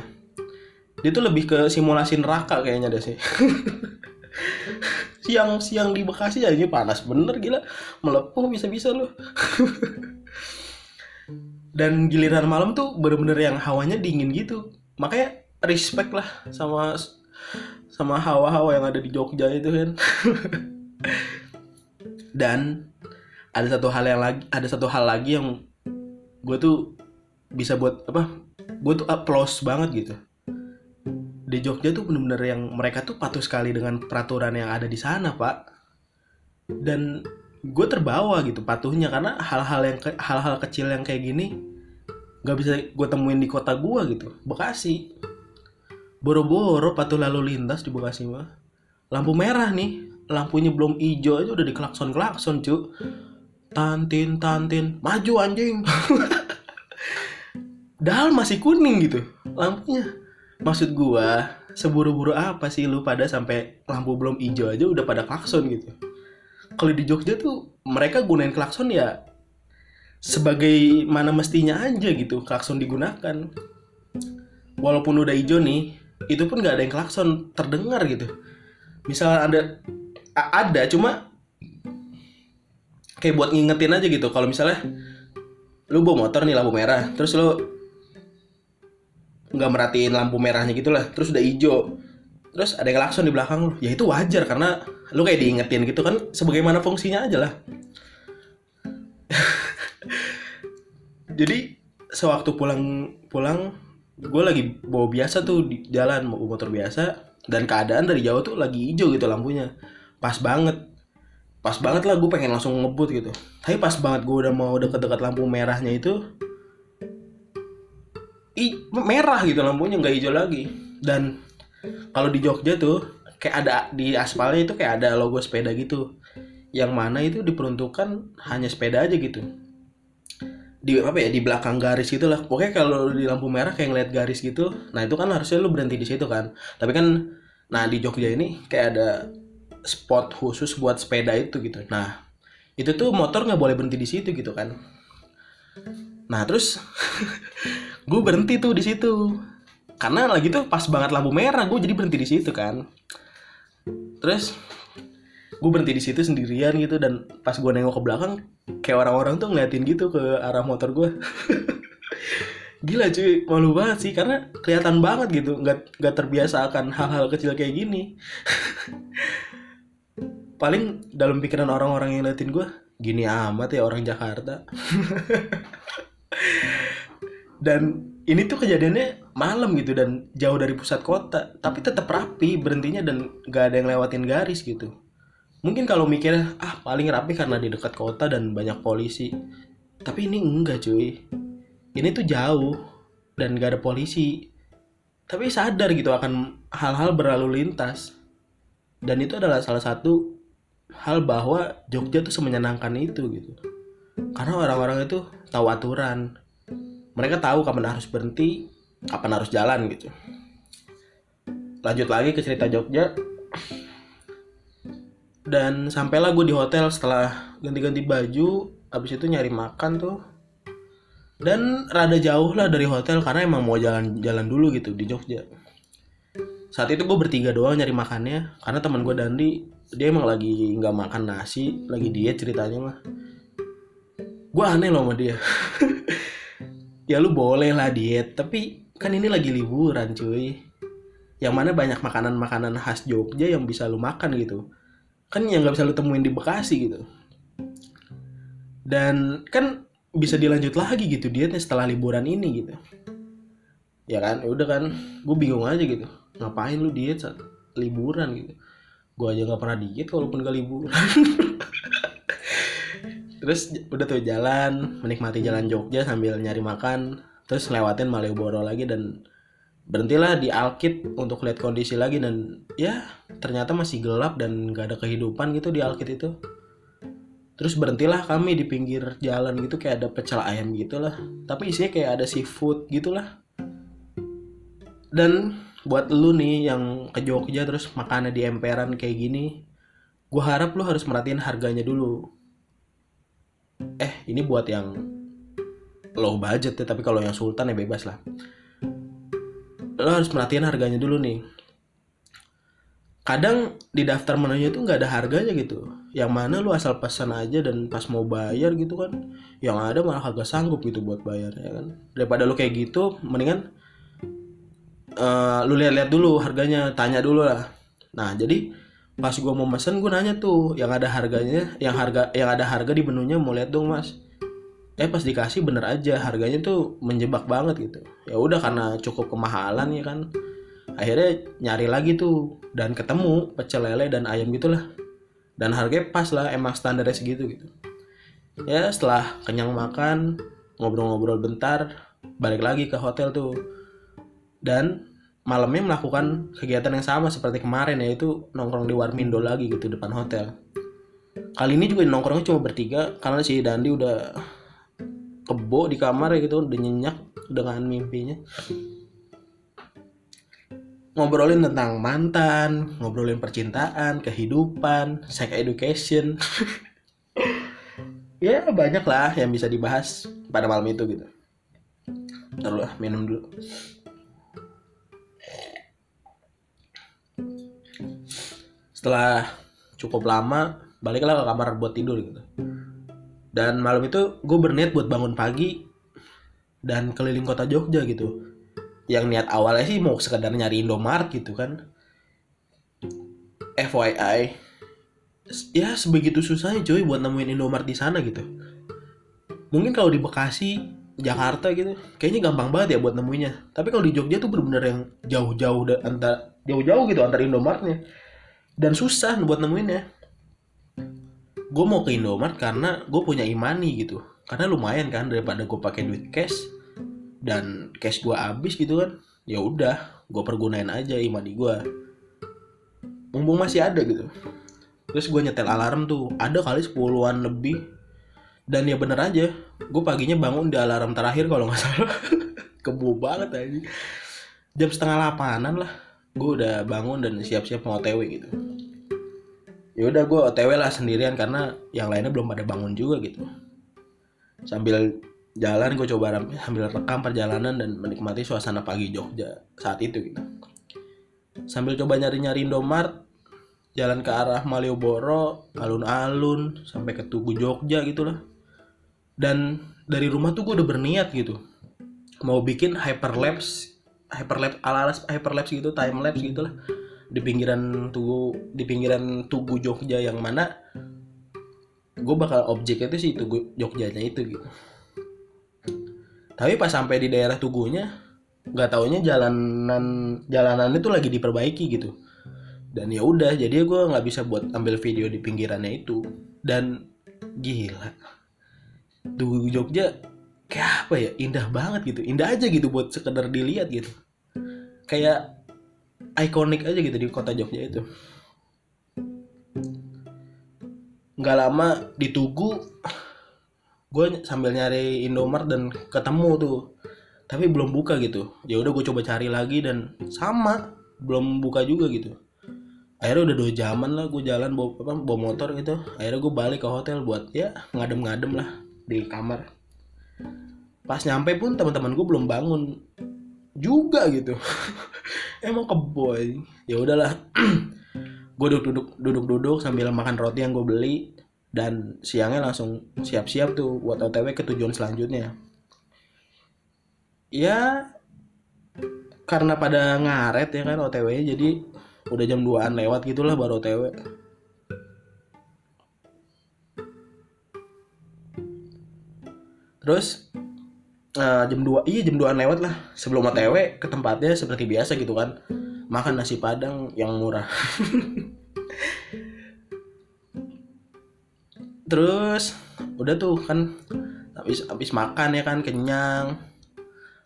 Dia tuh lebih ke simulasi neraka kayaknya deh sih. Siang-siang di Bekasi aja panas bener gila. Melepuh bisa-bisa loh. Dan giliran malam tuh bener-bener yang hawanya dingin gitu. Makanya respect lah sama sama hawa-hawa yang ada di Jogja itu kan. Dan ada satu hal yang lagi ada satu hal lagi yang gue tuh bisa buat apa gue tuh applause banget gitu. Di Jogja tuh bener-bener yang mereka tuh patuh sekali dengan peraturan yang ada di sana pak. Dan gue terbawa gitu patuhnya karena hal-hal yang hal-hal kecil yang kayak gini nggak bisa gue temuin di kota gue gitu Bekasi. Boro-boro patuh lalu lintas di Bekasi mah lampu merah nih lampunya belum hijau aja udah diklakson klakson cu. Tantin tantin maju anjing dal masih kuning gitu lampunya. Maksud gua seburu-buru apa sih lu pada sampai lampu belum hijau aja udah pada klakson gitu? Kalau di Jogja tuh mereka gunain klakson ya sebagai mana mestinya aja gitu klakson digunakan. Walaupun udah hijau nih itu pun nggak ada yang klakson terdengar gitu. Misal ada ada cuma kayak buat ngingetin aja gitu. Kalau misalnya lu bawa motor nih lampu merah terus lu nggak merhatiin lampu merahnya gitu lah terus udah hijau. Terus ada yang klakson di belakang lu. Ya itu wajar karena lu kayak diingetin gitu kan sebagaimana fungsinya aja lah. Jadi sewaktu pulang pulang gue lagi bawa biasa tuh di jalan mau motor biasa. Dan keadaan dari jauh tuh lagi hijau gitu lampunya. Pas banget. Pas banget lah gue pengen langsung ngebut gitu. Tapi pas banget gue udah mau deket-deket lampu merahnya itu merah gitu lampunya nggak hijau lagi. Dan kalau di Jogja tuh kayak ada di aspalnya itu kayak ada logo sepeda gitu. Yang mana itu diperuntukkan hanya sepeda aja gitu. Di apa ya di belakang garis gitu lah. Pokoknya kalau di lampu merah kayak ngeliat garis gitu nah itu kan harusnya lu berhenti di situ kan. Tapi kan nah di Jogja ini kayak ada spot khusus buat sepeda itu gitu. Nah itu tuh motor nggak boleh berhenti di situ gitu kan. Nah terus gue berhenti tuh di situ. Karena lagi tuh pas banget lampu merah gue jadi berhenti di situ kan. Terus gue berhenti di situ sendirian gitu dan pas gue nengok ke belakang kayak orang-orang tuh ngeliatin gitu ke arah motor gue gila cuy malu banget sih karena kelihatan banget gitu nggak nggak terbiasa akan hal-hal kecil kayak gini. Paling dalam pikiran orang-orang yang ngeliatin gue gini amat ya orang Jakarta dan ini tuh kejadiannya malam gitu dan jauh dari pusat kota. Tapi tetap rapi berhentinya dan gak ada yang lewatin garis gitu. Mungkin kalau mikir ah paling rapi karena di dekat kota dan banyak polisi. Tapi ini enggak cuy. Ini tuh jauh dan gak ada polisi. Tapi sadar gitu akan hal-hal berlalu lintas. Dan itu adalah salah satu hal bahwa Jogja tuh semenyenangkan itu gitu. Karena orang-orang itu tahu aturan mereka tahu kapan harus berhenti kapan harus jalan gitu. Lanjut lagi ke cerita Jogja. Dan sampailah gue di hotel setelah ganti-ganti baju habis itu nyari makan tuh. Dan rada jauh lah dari hotel karena emang mau jalan-jalan dulu gitu di Jogja. Saat itu gue bertiga doang nyari makannya karena teman gue Dandi dia emang lagi nggak makan nasi lagi diet ceritanya mah. Gue aneh loh sama dia ya lu boleh lah diet tapi kan ini lagi liburan cuy. Yang mana banyak makanan-makanan khas Jogja yang bisa lu makan gitu. Kan yang nggak bisa lu temuin di Bekasi gitu. Dan kan bisa dilanjut lagi gitu dietnya setelah liburan ini gitu. Ya kan? Ya udah kan gue bingung aja gitu. Ngapain lu diet saat liburan gitu? Gue aja nggak pernah diet walaupun gak liburan terus udah tuh jalan menikmati jalan Jogja sambil nyari makan. Terus lewatin Malioboro lagi dan berhentilah di Alkit untuk lihat kondisi lagi dan ya ternyata masih gelap dan gak ada kehidupan gitu di Alkit itu. Terus berhentilah kami di pinggir jalan gitu kayak ada pecel ayam gitulah. Tapi isinya kayak ada seafood gitulah. Dan buat lu nih yang ke Jogja terus makannya di emperan kayak gini gue harap lu harus merhatiin harganya dulu eh ini buat yang low budget ya tapi kalau yang sultan ya bebas lah. Lo harus perhatian harganya dulu nih. Kadang di daftar menunya itu nggak ada harganya gitu. Yang mana lu asal pesan aja dan pas mau bayar gitu kan yang ada malah kagak sanggup gitu buat bayar ya kan? Daripada lu kayak gitu mendingan uh, lu lihat-lihat dulu harganya tanya dulu lah. Nah jadi pas gue mau mesen gue nanya tuh yang ada harganya yang harga yang ada harga di menunya mau lihat dong mas. Eh pas dikasih bener aja harganya tuh menjebak banget gitu. Ya udah karena cukup kemahalan ya kan. Akhirnya nyari lagi tuh dan ketemu pecel lele dan ayam gitulah. Dan harganya pas lah emang standarnya segitu gitu. Ya setelah kenyang makan ngobrol-ngobrol bentar balik lagi ke hotel tuh. Dan malamnya melakukan kegiatan yang sama seperti kemarin yaitu nongkrong di Warmindo lagi gitu depan hotel. Kali ini juga nongkrongnya cuma bertiga karena si Dandi udah kebo di kamar gitu udah nyenyak dengan mimpinya. Ngobrolin tentang mantan, ngobrolin percintaan, kehidupan, sex education. ya banyak lah yang bisa dibahas pada malam itu gitu. Ntar minum dulu. Setelah cukup lama baliklah ke kamar buat tidur gitu. Dan malam itu gue berniat buat bangun pagi dan keliling kota Jogja gitu. Yang niat awalnya sih mau sekedar nyari Indomaret gitu kan. FYI ya sebegitu susahnya coy buat nemuin Indomaret di sana gitu. Mungkin kalau di Bekasi Jakarta gitu kayaknya gampang banget ya buat nemuinya tapi kalau di Jogja tuh bener-bener yang jauh-jauh antar jauh-jauh gitu antar Indomaretnya dan susah buat nemuinnya. Gue mau ke Indomaret karena gue punya imani gitu. Karena lumayan kan daripada gue pakai duit cash dan cash gue habis gitu kan ya udah gue pergunain aja imadi gue mumpung masih ada gitu. Terus gue nyetel alarm tuh ada kali sepuluhan lebih. Dan ya bener aja gue paginya bangun di alarm terakhir kalau nggak salah. Kebo banget aja jam setengah delapanan lah gue udah bangun dan siap-siap mau otw gitu. Ya udah gue otw lah sendirian karena yang lainnya belum pada bangun juga gitu. Sambil jalan gue coba sambil rekam perjalanan dan menikmati suasana pagi Jogja saat itu gitu. Sambil coba nyari-nyari Indomart jalan ke arah Malioboro alun-alun sampai ke Tugu Jogja gitu lah dan dari rumah tuh gue udah berniat gitu. Mau bikin hyperlapse hyperlapse ala hyperlapse gitu time lapse gitu lah di pinggiran tugu di pinggiran Tugu Jogja yang mana gue bakal objeknya itu sih Tugu Jogjanya itu gitu. Tapi pas sampai di daerah Tugunya nggak taunya jalanan jalanan itu lagi diperbaiki gitu. Dan ya udah jadi gue nggak bisa buat ambil video di pinggirannya itu. Dan gila Tugu Jogja kayak apa ya? Indah banget gitu. Indah aja gitu buat sekedar dilihat gitu. Kayak ikonik aja gitu di kota Jogja itu. Nggak lama di gue sambil nyari Indomart dan ketemu tuh. Tapi belum buka gitu. Ya udah gue coba cari lagi dan sama belum buka juga gitu. Akhirnya udah dua jaman lah gue jalan bawa apa bawa motor gitu. Akhirnya gue balik ke hotel buat ya ngadem-ngadem lah di kamar pas nyampe pun teman-teman gue belum bangun juga gitu. Emang keboy. Ya udahlah. Gue duduk-duduk duduk-duduk sambil makan roti yang gue beli dan siangnya langsung siap-siap tuh buat OTW ke tujuan selanjutnya. Ya karena pada ngaret ya kan OTW jadi udah jam 2an lewat gitulah baru OTW terus uh, jam 2 iya jam 2an lewat lah. Sebelum OTW ke tempatnya seperti biasa gitu kan. Makan nasi padang yang murah. Terus udah tuh kan habis habis makan ya kan kenyang.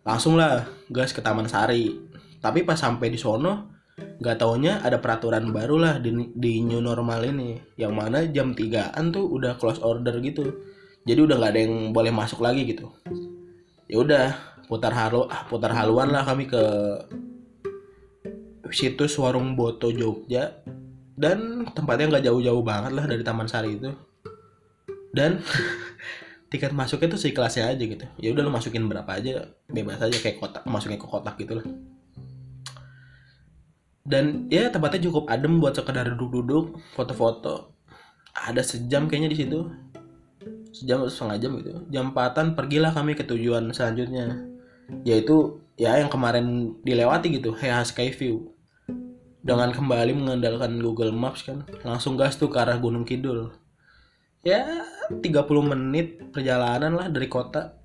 Langsung lah gas ke Taman Sari. Tapi pas sampai di sono nggak taunya ada peraturan baru lah di, di new normal ini. Yang mana jam 3an tuh udah close order gitu jadi udah nggak ada yang boleh masuk lagi gitu. Ya udah putar halu putar haluan lah kami ke situs warung Boto Jogja. Dan tempatnya nggak jauh-jauh banget lah dari Taman Sari itu. Dan tiket masuknya tuh seikhlasnya aja gitu. Ya udah lo masukin berapa aja bebas aja kayak kotak masukin ke kotak gitu lah. Dan ya tempatnya cukup adem buat sekedar duduk-duduk foto-foto. Ada sejam kayaknya di situ sejam atau setengah jam gitu. Jam empatan pergilah kami ke tujuan selanjutnya. Yaitu ya yang kemarin dilewati gitu Heha Sky View dengan kembali mengandalkan Google Maps kan langsung gas tuh ke arah Gunung Kidul. Ya 30 menit perjalanan lah dari kota.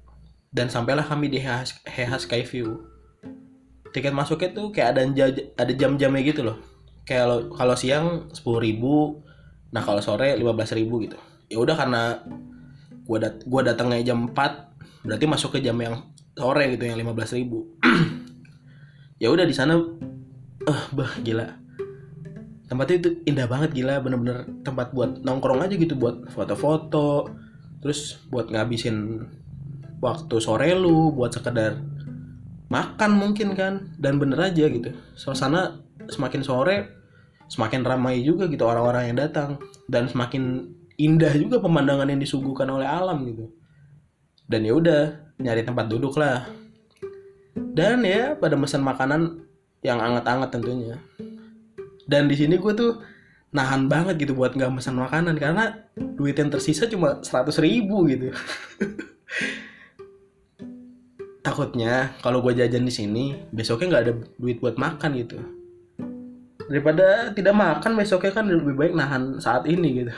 Dan sampailah kami di Heha Sky View tiket masuknya tuh kayak ada ada jam-jamnya gitu loh. Kayak kalau siang sepuluh ribu nah kalau sore lima belas ribu gitu. Ya udah karena gua dat gua datangnya jam 4 berarti masuk ke jam yang sore gitu yang lima belas ribu. Ya udah di sana eh bah gila. Tempatnya itu indah banget gila. Bener-bener tempat buat nongkrong aja gitu buat foto-foto terus buat ngabisin waktu sore lu buat sekedar makan mungkin kan dan bener aja gitu. Suasana semakin sore semakin ramai juga gitu orang-orang yang datang dan semakin indah juga pemandangan yang disuguhkan oleh alam gitu. Dan ya udah nyari tempat duduk lah. Dan ya pada pesan makanan yang anget-anget tentunya. Dan di sini gue tuh nahan banget gitu buat nggak pesan makanan karena duit yang tersisa cuma seratus ribu gitu. Takutnya kalau gue jajan di sini besoknya nggak ada duit buat makan gitu daripada tidak makan besoknya kan lebih baik nahan saat ini gitu.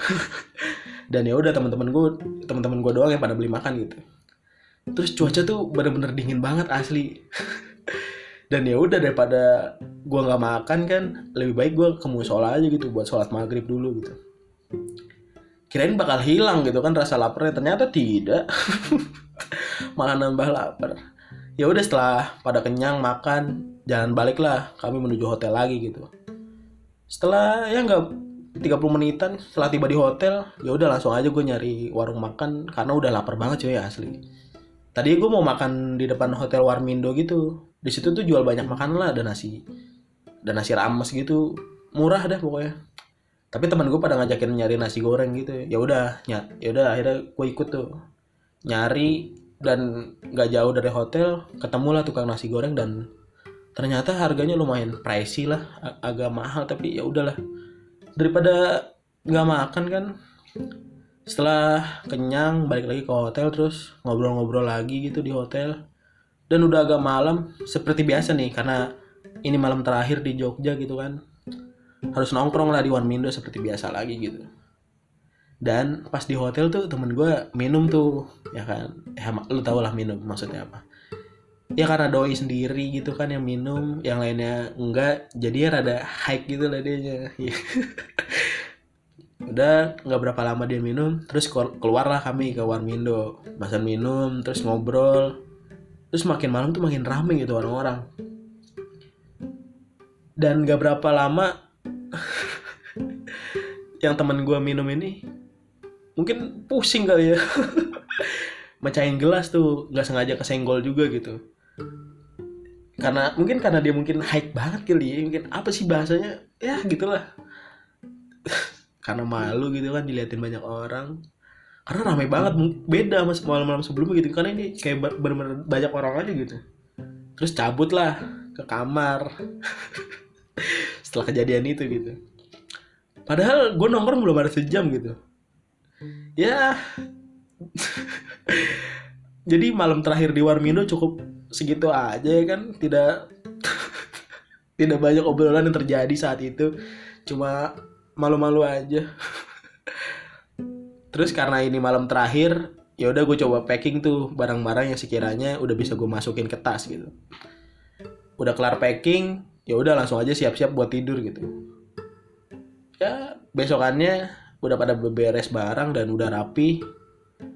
Dan ya udah teman-teman gue teman-teman gue doang yang pada beli makan gitu. Terus cuaca tuh bener-bener dingin banget asli. Dan ya udah daripada gue nggak makan kan lebih baik gue ke musola aja gitu buat sholat maghrib dulu gitu. Kirain bakal hilang gitu kan rasa laparnya. Ternyata tidak. Malah nambah lapar. Ya udah setelah pada kenyang makan jalan balik lah kami menuju hotel lagi gitu setelah ya nggak 30 menitan setelah tiba di hotel ya udah langsung aja gue nyari warung makan karena udah lapar banget cuy asli. Tadi gue mau makan di depan hotel Warmindo gitu. Di situ tuh jual banyak makanan lah ada nasi ada nasi rames gitu. Murah dah pokoknya. Tapi teman gue pada ngajakin nyari nasi goreng gitu. Ya udah ya udah akhirnya gue ikut tuh. Nyari dan nggak jauh dari hotel ketemulah tukang nasi goreng dan ternyata harganya lumayan pricey lah ag- agak mahal tapi ya udahlah. Daripada nggak makan kan setelah kenyang balik lagi ke hotel terus ngobrol-ngobrol lagi gitu di hotel. Dan udah agak malam seperti biasa nih karena ini malam terakhir di Jogja gitu kan. Harus nongkrong lah di One Mindo seperti biasa lagi gitu. Dan pas di hotel tuh temen gue minum tuh ya kan? Ya lu tau lah minum maksudnya apa ya karena doi sendiri gitu kan yang minum yang lainnya enggak jadi rada high gitu lah dia udah nggak berapa lama dia minum terus keluarlah kami ke Warmindo. Pesan minum terus ngobrol. Terus makin malam tuh makin rame gitu orang-orang. Dan gak berapa lama yang temen gue minum ini mungkin pusing kali ya. Mecahin gelas tuh nggak sengaja kesenggol juga gitu karena mungkin karena dia mungkin high banget kali ya mungkin apa sih bahasanya? Ya gitulah. Karena malu gitu kan diliatin banyak orang. Karena ramai banget beda mas malam-malam sebelumnya gitu. Karena ini kayak bener-bener banyak orang aja gitu. Terus cabut lah ke kamar. Setelah kejadian itu gitu. Padahal gue nongkrong belum ada sejam gitu. Ya. Jadi malam terakhir di Warmindo cukup segitu aja ya kan tidak tidak banyak obrolan yang terjadi saat itu. Cuma malu-malu aja. Terus karena ini malam terakhir ya udah gue coba packing tuh barang-barang yang sekiranya udah bisa gue masukin ke tas gitu. Udah kelar packing ya udah langsung aja siap-siap buat tidur gitu. Ya besokannya udah pada beberes barang dan udah rapi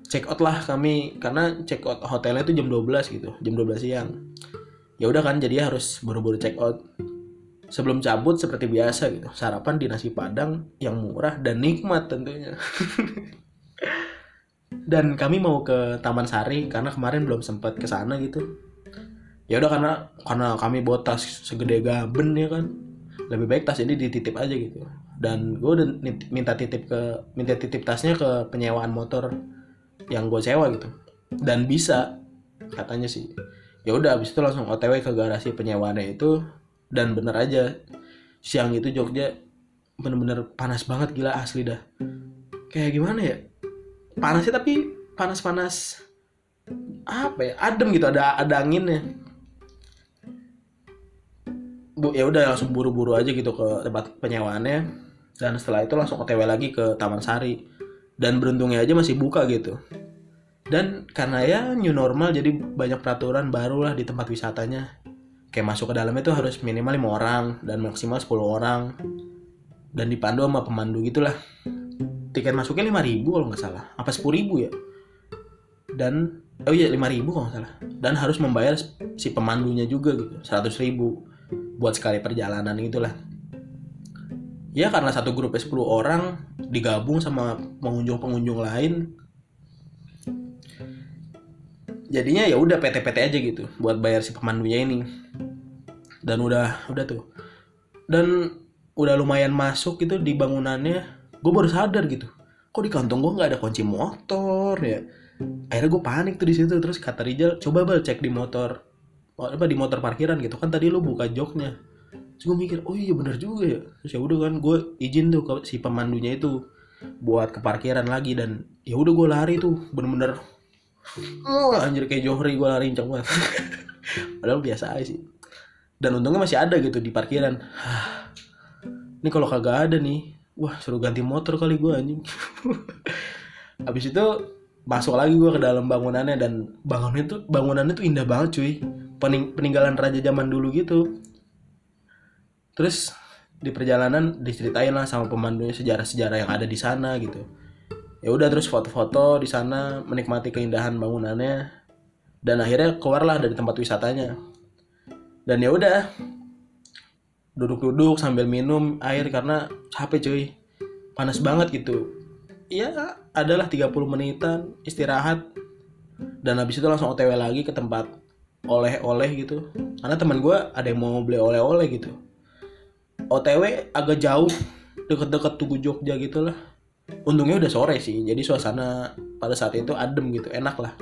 check out lah kami karena check out hotelnya itu jam 12 gitu jam 12 siang. Ya udah kan jadi harus buru-buru check out. Sebelum cabut seperti biasa gitu sarapan di nasi padang yang murah dan nikmat tentunya. Dan kami mau ke Taman Sari karena kemarin belum sempat ke sana gitu. Ya udah karena karena kami bawa tas segede gaben ya kan. Lebih baik tas ini dititip aja gitu. Dan gue udah minta titip ke minta titip tasnya ke penyewaan motor yang gue sewa gitu. Dan bisa katanya sih. Ya udah abis itu langsung otw ke garasi penyewaannya itu dan bener aja siang itu Jogja bener-bener panas banget gila asli dah. Kayak gimana ya? Panasnya tapi panas-panas apa ya adem gitu ada ada anginnya. Bu ya udah langsung buru-buru aja gitu ke tempat penyewaannya. Dan setelah itu langsung otw lagi ke Taman Sari dan beruntungnya aja masih buka gitu. Dan karena ya new normal jadi banyak peraturan baru lah di tempat wisatanya. Kayak masuk ke dalam itu harus minimal lima orang dan maksimal 10 orang. Dan dipandu sama pemandu gitulah. Tiket masuknya lima ribu kalau nggak salah. Apa sepuluh ribu ya? Dan oh iya lima ribu kalau nggak salah. Dan harus membayar si pemandunya juga gitu seratus ribu buat sekali perjalanan itulah ya karena satu grupnya 10 orang digabung sama pengunjung-pengunjung lain. Jadinya ya udah PT-PT aja gitu buat bayar si pemandunya ini. Dan udah udah tuh. Dan udah lumayan masuk gitu di bangunannya gue baru sadar gitu. Kok di kantong gue nggak ada kunci motor ya? Akhirnya gue panik tuh di situ. Terus kata Rijal coba bal cek di motor apa di motor parkiran gitu. Kan tadi lu buka joknya terus gue mikir oh iya bener juga ya. Terus ya udah kan gue izin tuh ke si pemandunya itu buat ke parkiran lagi dan ya udah gue lari tuh bener-bener oh, anjir kayak Johri gue lari kenceng banget. Padahal biasa aja sih. Dan untungnya masih ada gitu di parkiran. Ini kalau kagak ada nih wah suruh ganti motor kali gue anjing. Habis itu masuk lagi gue ke dalam bangunannya dan bangunannya tuh bangunannya tuh indah banget cuy. Pening peninggalan raja zaman dulu gitu terus di perjalanan diceritain lah sama pemandunya sejarah-sejarah yang ada di sana gitu. Ya udah terus foto-foto di sana menikmati keindahan bangunannya dan akhirnya keluarlah dari tempat wisatanya. Dan ya udah duduk-duduk sambil minum air karena capek cuy. Panas banget gitu. Ya adalah 30 menitan istirahat. Dan habis itu langsung otw lagi ke tempat oleh-oleh gitu. Karena teman gue ada yang mau beli oleh-oleh gitu otw agak jauh deket-deket Tugu Jogja gitu lah. Untungnya udah sore sih jadi suasana pada saat itu adem gitu enak lah.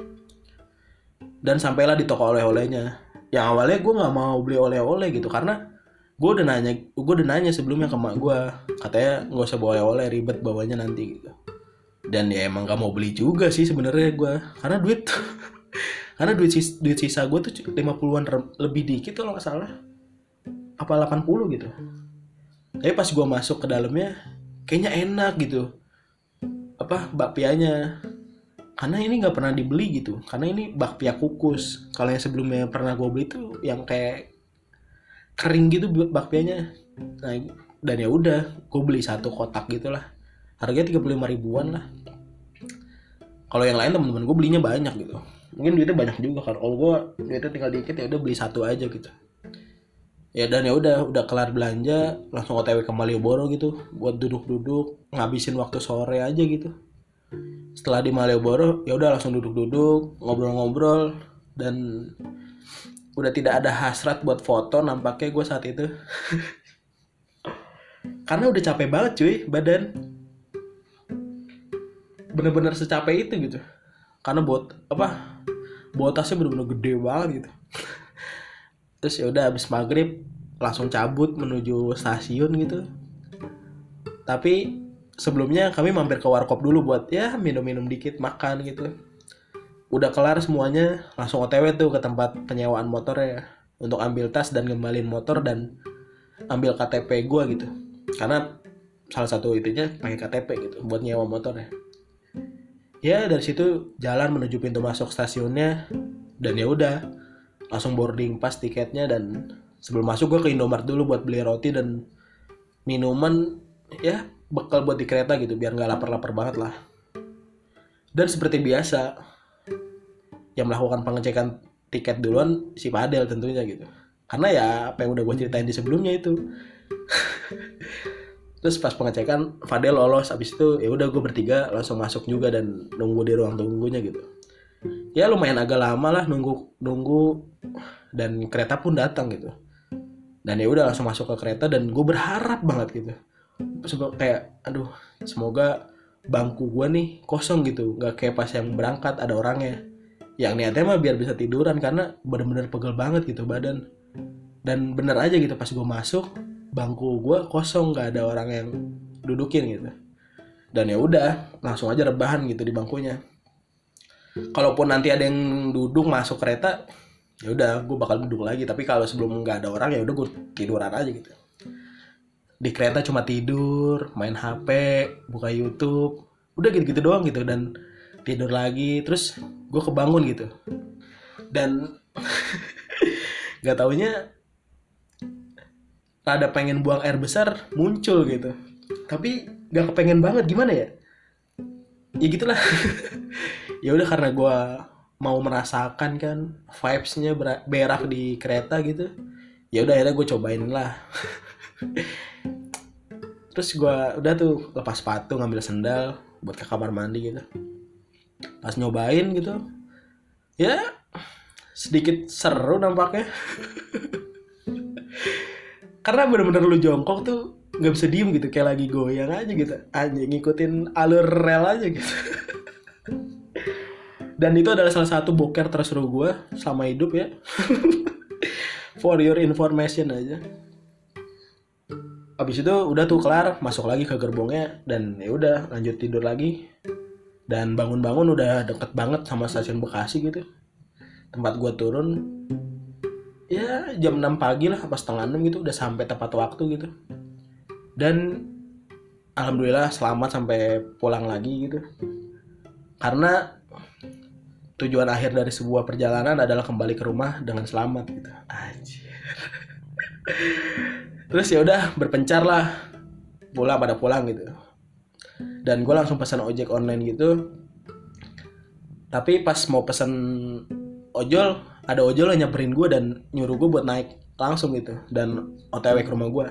Dan sampailah di toko oleh-olehnya. Yang awalnya gue nggak mau beli oleh-oleh gitu karena gue udah nanya gue udah nanya sebelumnya ke mak gue katanya nggak usah bawa oleh ribet bawanya nanti gitu. Dan ya emang gak mau beli juga sih sebenarnya gue karena duit karena duit sisa, duit sisa gue tuh 50-an lebih dikit kalau nggak salah. Apa 80 gitu tapi pas gue masuk ke dalamnya kayaknya enak gitu. Apa bakpianya. Karena ini nggak pernah dibeli gitu. Karena ini bakpia kukus. Kalau yang sebelumnya pernah gue beli tuh yang kayak kering gitu bakpianya. Nah dan ya udah gue beli satu kotak gitulah. Harganya tiga puluh lima ribuan lah. Kalau yang lain teman-teman gue belinya banyak gitu. Mungkin duitnya banyak juga kan. Kalau gue duitnya tinggal dikit ya udah beli satu aja gitu ya dan ya udah udah kelar belanja langsung otw ke Malioboro gitu buat duduk-duduk ngabisin waktu sore aja gitu. Setelah di Malioboro ya udah langsung duduk-duduk ngobrol-ngobrol dan udah tidak ada hasrat buat foto nampaknya gue saat itu. Karena udah capek banget cuy badan. Bener-bener secapek itu gitu. Karena buat apa botasnya bener-bener gede banget gitu terus ya udah habis maghrib langsung cabut menuju stasiun gitu. Tapi sebelumnya kami mampir ke warkop dulu buat ya minum-minum dikit makan gitu. Udah kelar semuanya langsung otw tuh ke tempat penyewaan motor ya. Untuk ambil tas dan ngembalin motor dan ambil KTP gue gitu. Karena salah satu itunya pakai KTP gitu buat nyewa motor ya. Ya dari situ jalan menuju pintu masuk stasiunnya. Dan ya udah langsung boarding pas tiketnya dan sebelum masuk gue ke Indomaret dulu buat beli roti dan minuman ya bekal buat di kereta gitu biar nggak lapar-lapar banget lah. Dan seperti biasa yang melakukan pengecekan tiket duluan si Padel tentunya gitu. Karena ya apa yang udah gue ceritain di sebelumnya itu. Terus pas pengecekan Fadel lolos. Abis itu ya udah gue bertiga langsung masuk juga dan nunggu di ruang tunggunya gitu ya lumayan agak lama lah nunggu nunggu dan kereta pun datang gitu. Dan ya udah langsung masuk ke kereta dan gue berharap banget gitu. Sebab kayak aduh semoga bangku gue nih kosong gitu. Nggak kayak pas yang berangkat ada orangnya. Yang niatnya mah biar bisa tiduran karena bener-bener pegel banget gitu badan. Dan bener aja gitu pas gue masuk bangku gue kosong nggak ada orang yang dudukin gitu. Dan ya udah langsung aja rebahan gitu di bangkunya kalaupun nanti ada yang duduk masuk kereta ya udah gue bakal duduk lagi. Tapi kalau sebelum nggak ada orang ya udah gue tiduran aja gitu. Di kereta cuma tidur main hp buka youtube. Udah gitu-gitu doang gitu dan tidur lagi. Terus gue kebangun gitu. Dan nggak taunya rada pengen buang air besar muncul gitu. Tapi nggak kepengen banget gimana ya? Ya gitulah ya udah karena gue mau merasakan kan vibesnya berak di kereta gitu ya udah akhirnya gue cobain lah. Terus gue udah tuh lepas sepatu ngambil sendal buat ke kamar mandi gitu. Pas nyobain gitu ya sedikit seru nampaknya. Karena bener-bener lu jongkok tuh nggak bisa diem gitu kayak lagi goyang aja gitu aja ngikutin alur rel aja gitu dan itu adalah salah satu boker terseru gue selama hidup ya. For your information aja. Abis itu udah tuh kelar masuk lagi ke gerbongnya dan ya udah lanjut tidur lagi. Dan bangun-bangun udah deket banget sama stasiun Bekasi gitu. Tempat gue turun ya jam 6 pagi lah pas setengah 6 gitu udah sampai tepat waktu gitu. Dan alhamdulillah selamat sampai pulang lagi gitu karena tujuan akhir dari sebuah perjalanan adalah kembali ke rumah dengan selamat gitu. Anjir. Terus ya udah berpencar lah. Pulang pada pulang gitu. Dan gue langsung pesan ojek online gitu. Tapi pas mau pesan ojol ada ojol yang nyamperin gue dan nyuruh gue buat naik langsung gitu. Dan otw ke rumah gue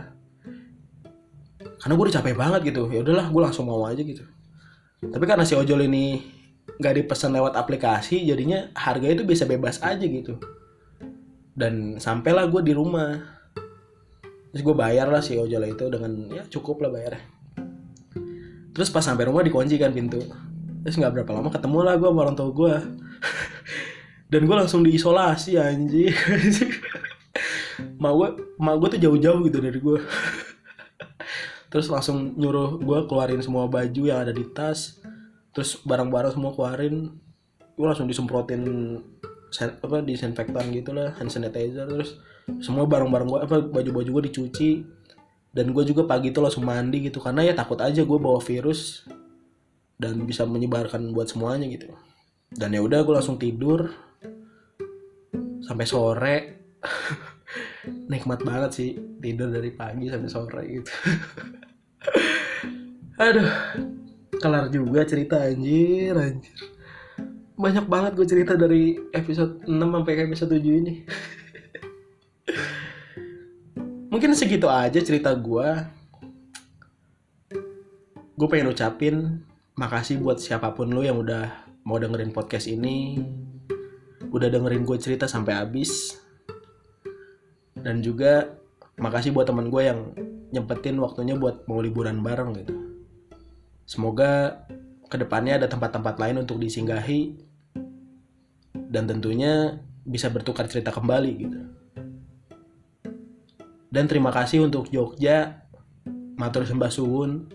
karena gue udah capek banget gitu. Ya udahlah gue langsung mau aja gitu. Tapi karena si ojol ini nggak dipesan lewat aplikasi jadinya harganya itu bisa bebas aja gitu. Dan sampailah gue di rumah. Terus gue bayar lah si ojol itu dengan ya cukup lah bayarnya. Terus pas sampai rumah dikunci kan pintu. Terus nggak berapa lama ketemu lah gue sama orang tua gue dan gue langsung diisolasi anjir mau gue mau gue tuh jauh-jauh gitu dari gue terus langsung nyuruh gue keluarin semua baju yang ada di tas terus barang-barang semua keluarin gue langsung disemprotin apa disinfektan gitu lah hand sanitizer. Terus semua barang-barang gue apa baju-baju gue dicuci. Dan gue juga pagi itu langsung mandi gitu karena ya takut aja gue bawa virus dan bisa menyebarkan buat semuanya gitu. Dan ya udah gue langsung tidur sampai sore. Nikmat banget sih tidur dari pagi sampai sore gitu. Aduh kelar juga cerita anjir anjir. Banyak banget gue cerita dari episode 6 sampai episode 7 ini. Mungkin segitu aja cerita gue gue pengen ucapin makasih buat siapa pun lo yang udah mau dengerin podcast ini. Udah dengerin gue cerita sampai habis. Dan juga makasih buat teman gue yang nyempetin waktunya buat mau liburan bareng gitu semoga ke depannya ada tempat-tempat lain untuk disinggahi dan tentunya bisa bertukar cerita kembali gitu. Dan terima kasih untuk Jogja matur sembah suwun.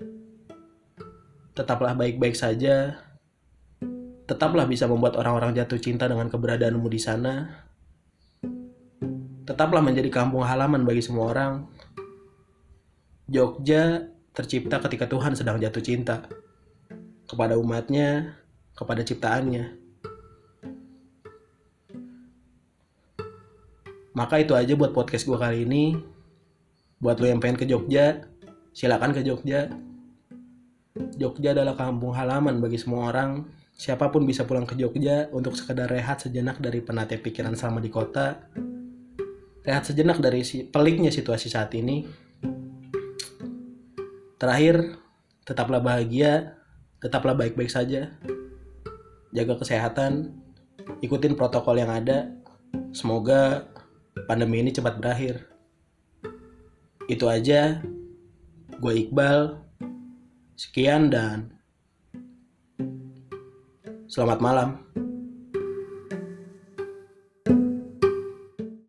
Tetaplah baik-baik saja. Tetaplah bisa membuat orang-orang jatuh cinta dengan keberadaanmu di sana. Tetaplah menjadi kampung halaman bagi semua orang. Jogja tercipta ketika Tuhan sedang jatuh cinta kepada umatnya, kepada ciptaannya. Maka itu aja buat podcast gue kali ini. Buat lo yang pengen ke Jogja, silakan ke Jogja. Jogja adalah kampung halaman bagi semua orang. Siapa pun bisa pulang ke Jogja untuk sekedar rehat sejenak dari penatnya pikiran selama di kota rehat sejenak dari peliknya situasi saat ini. Terakhir, tetaplah bahagia, tetaplah baik-baik saja. Jaga kesehatan, ikutin protokol yang ada. Semoga pandemi ini cepat berakhir. Itu aja. Gue Iqbal. Sekian dan selamat malam.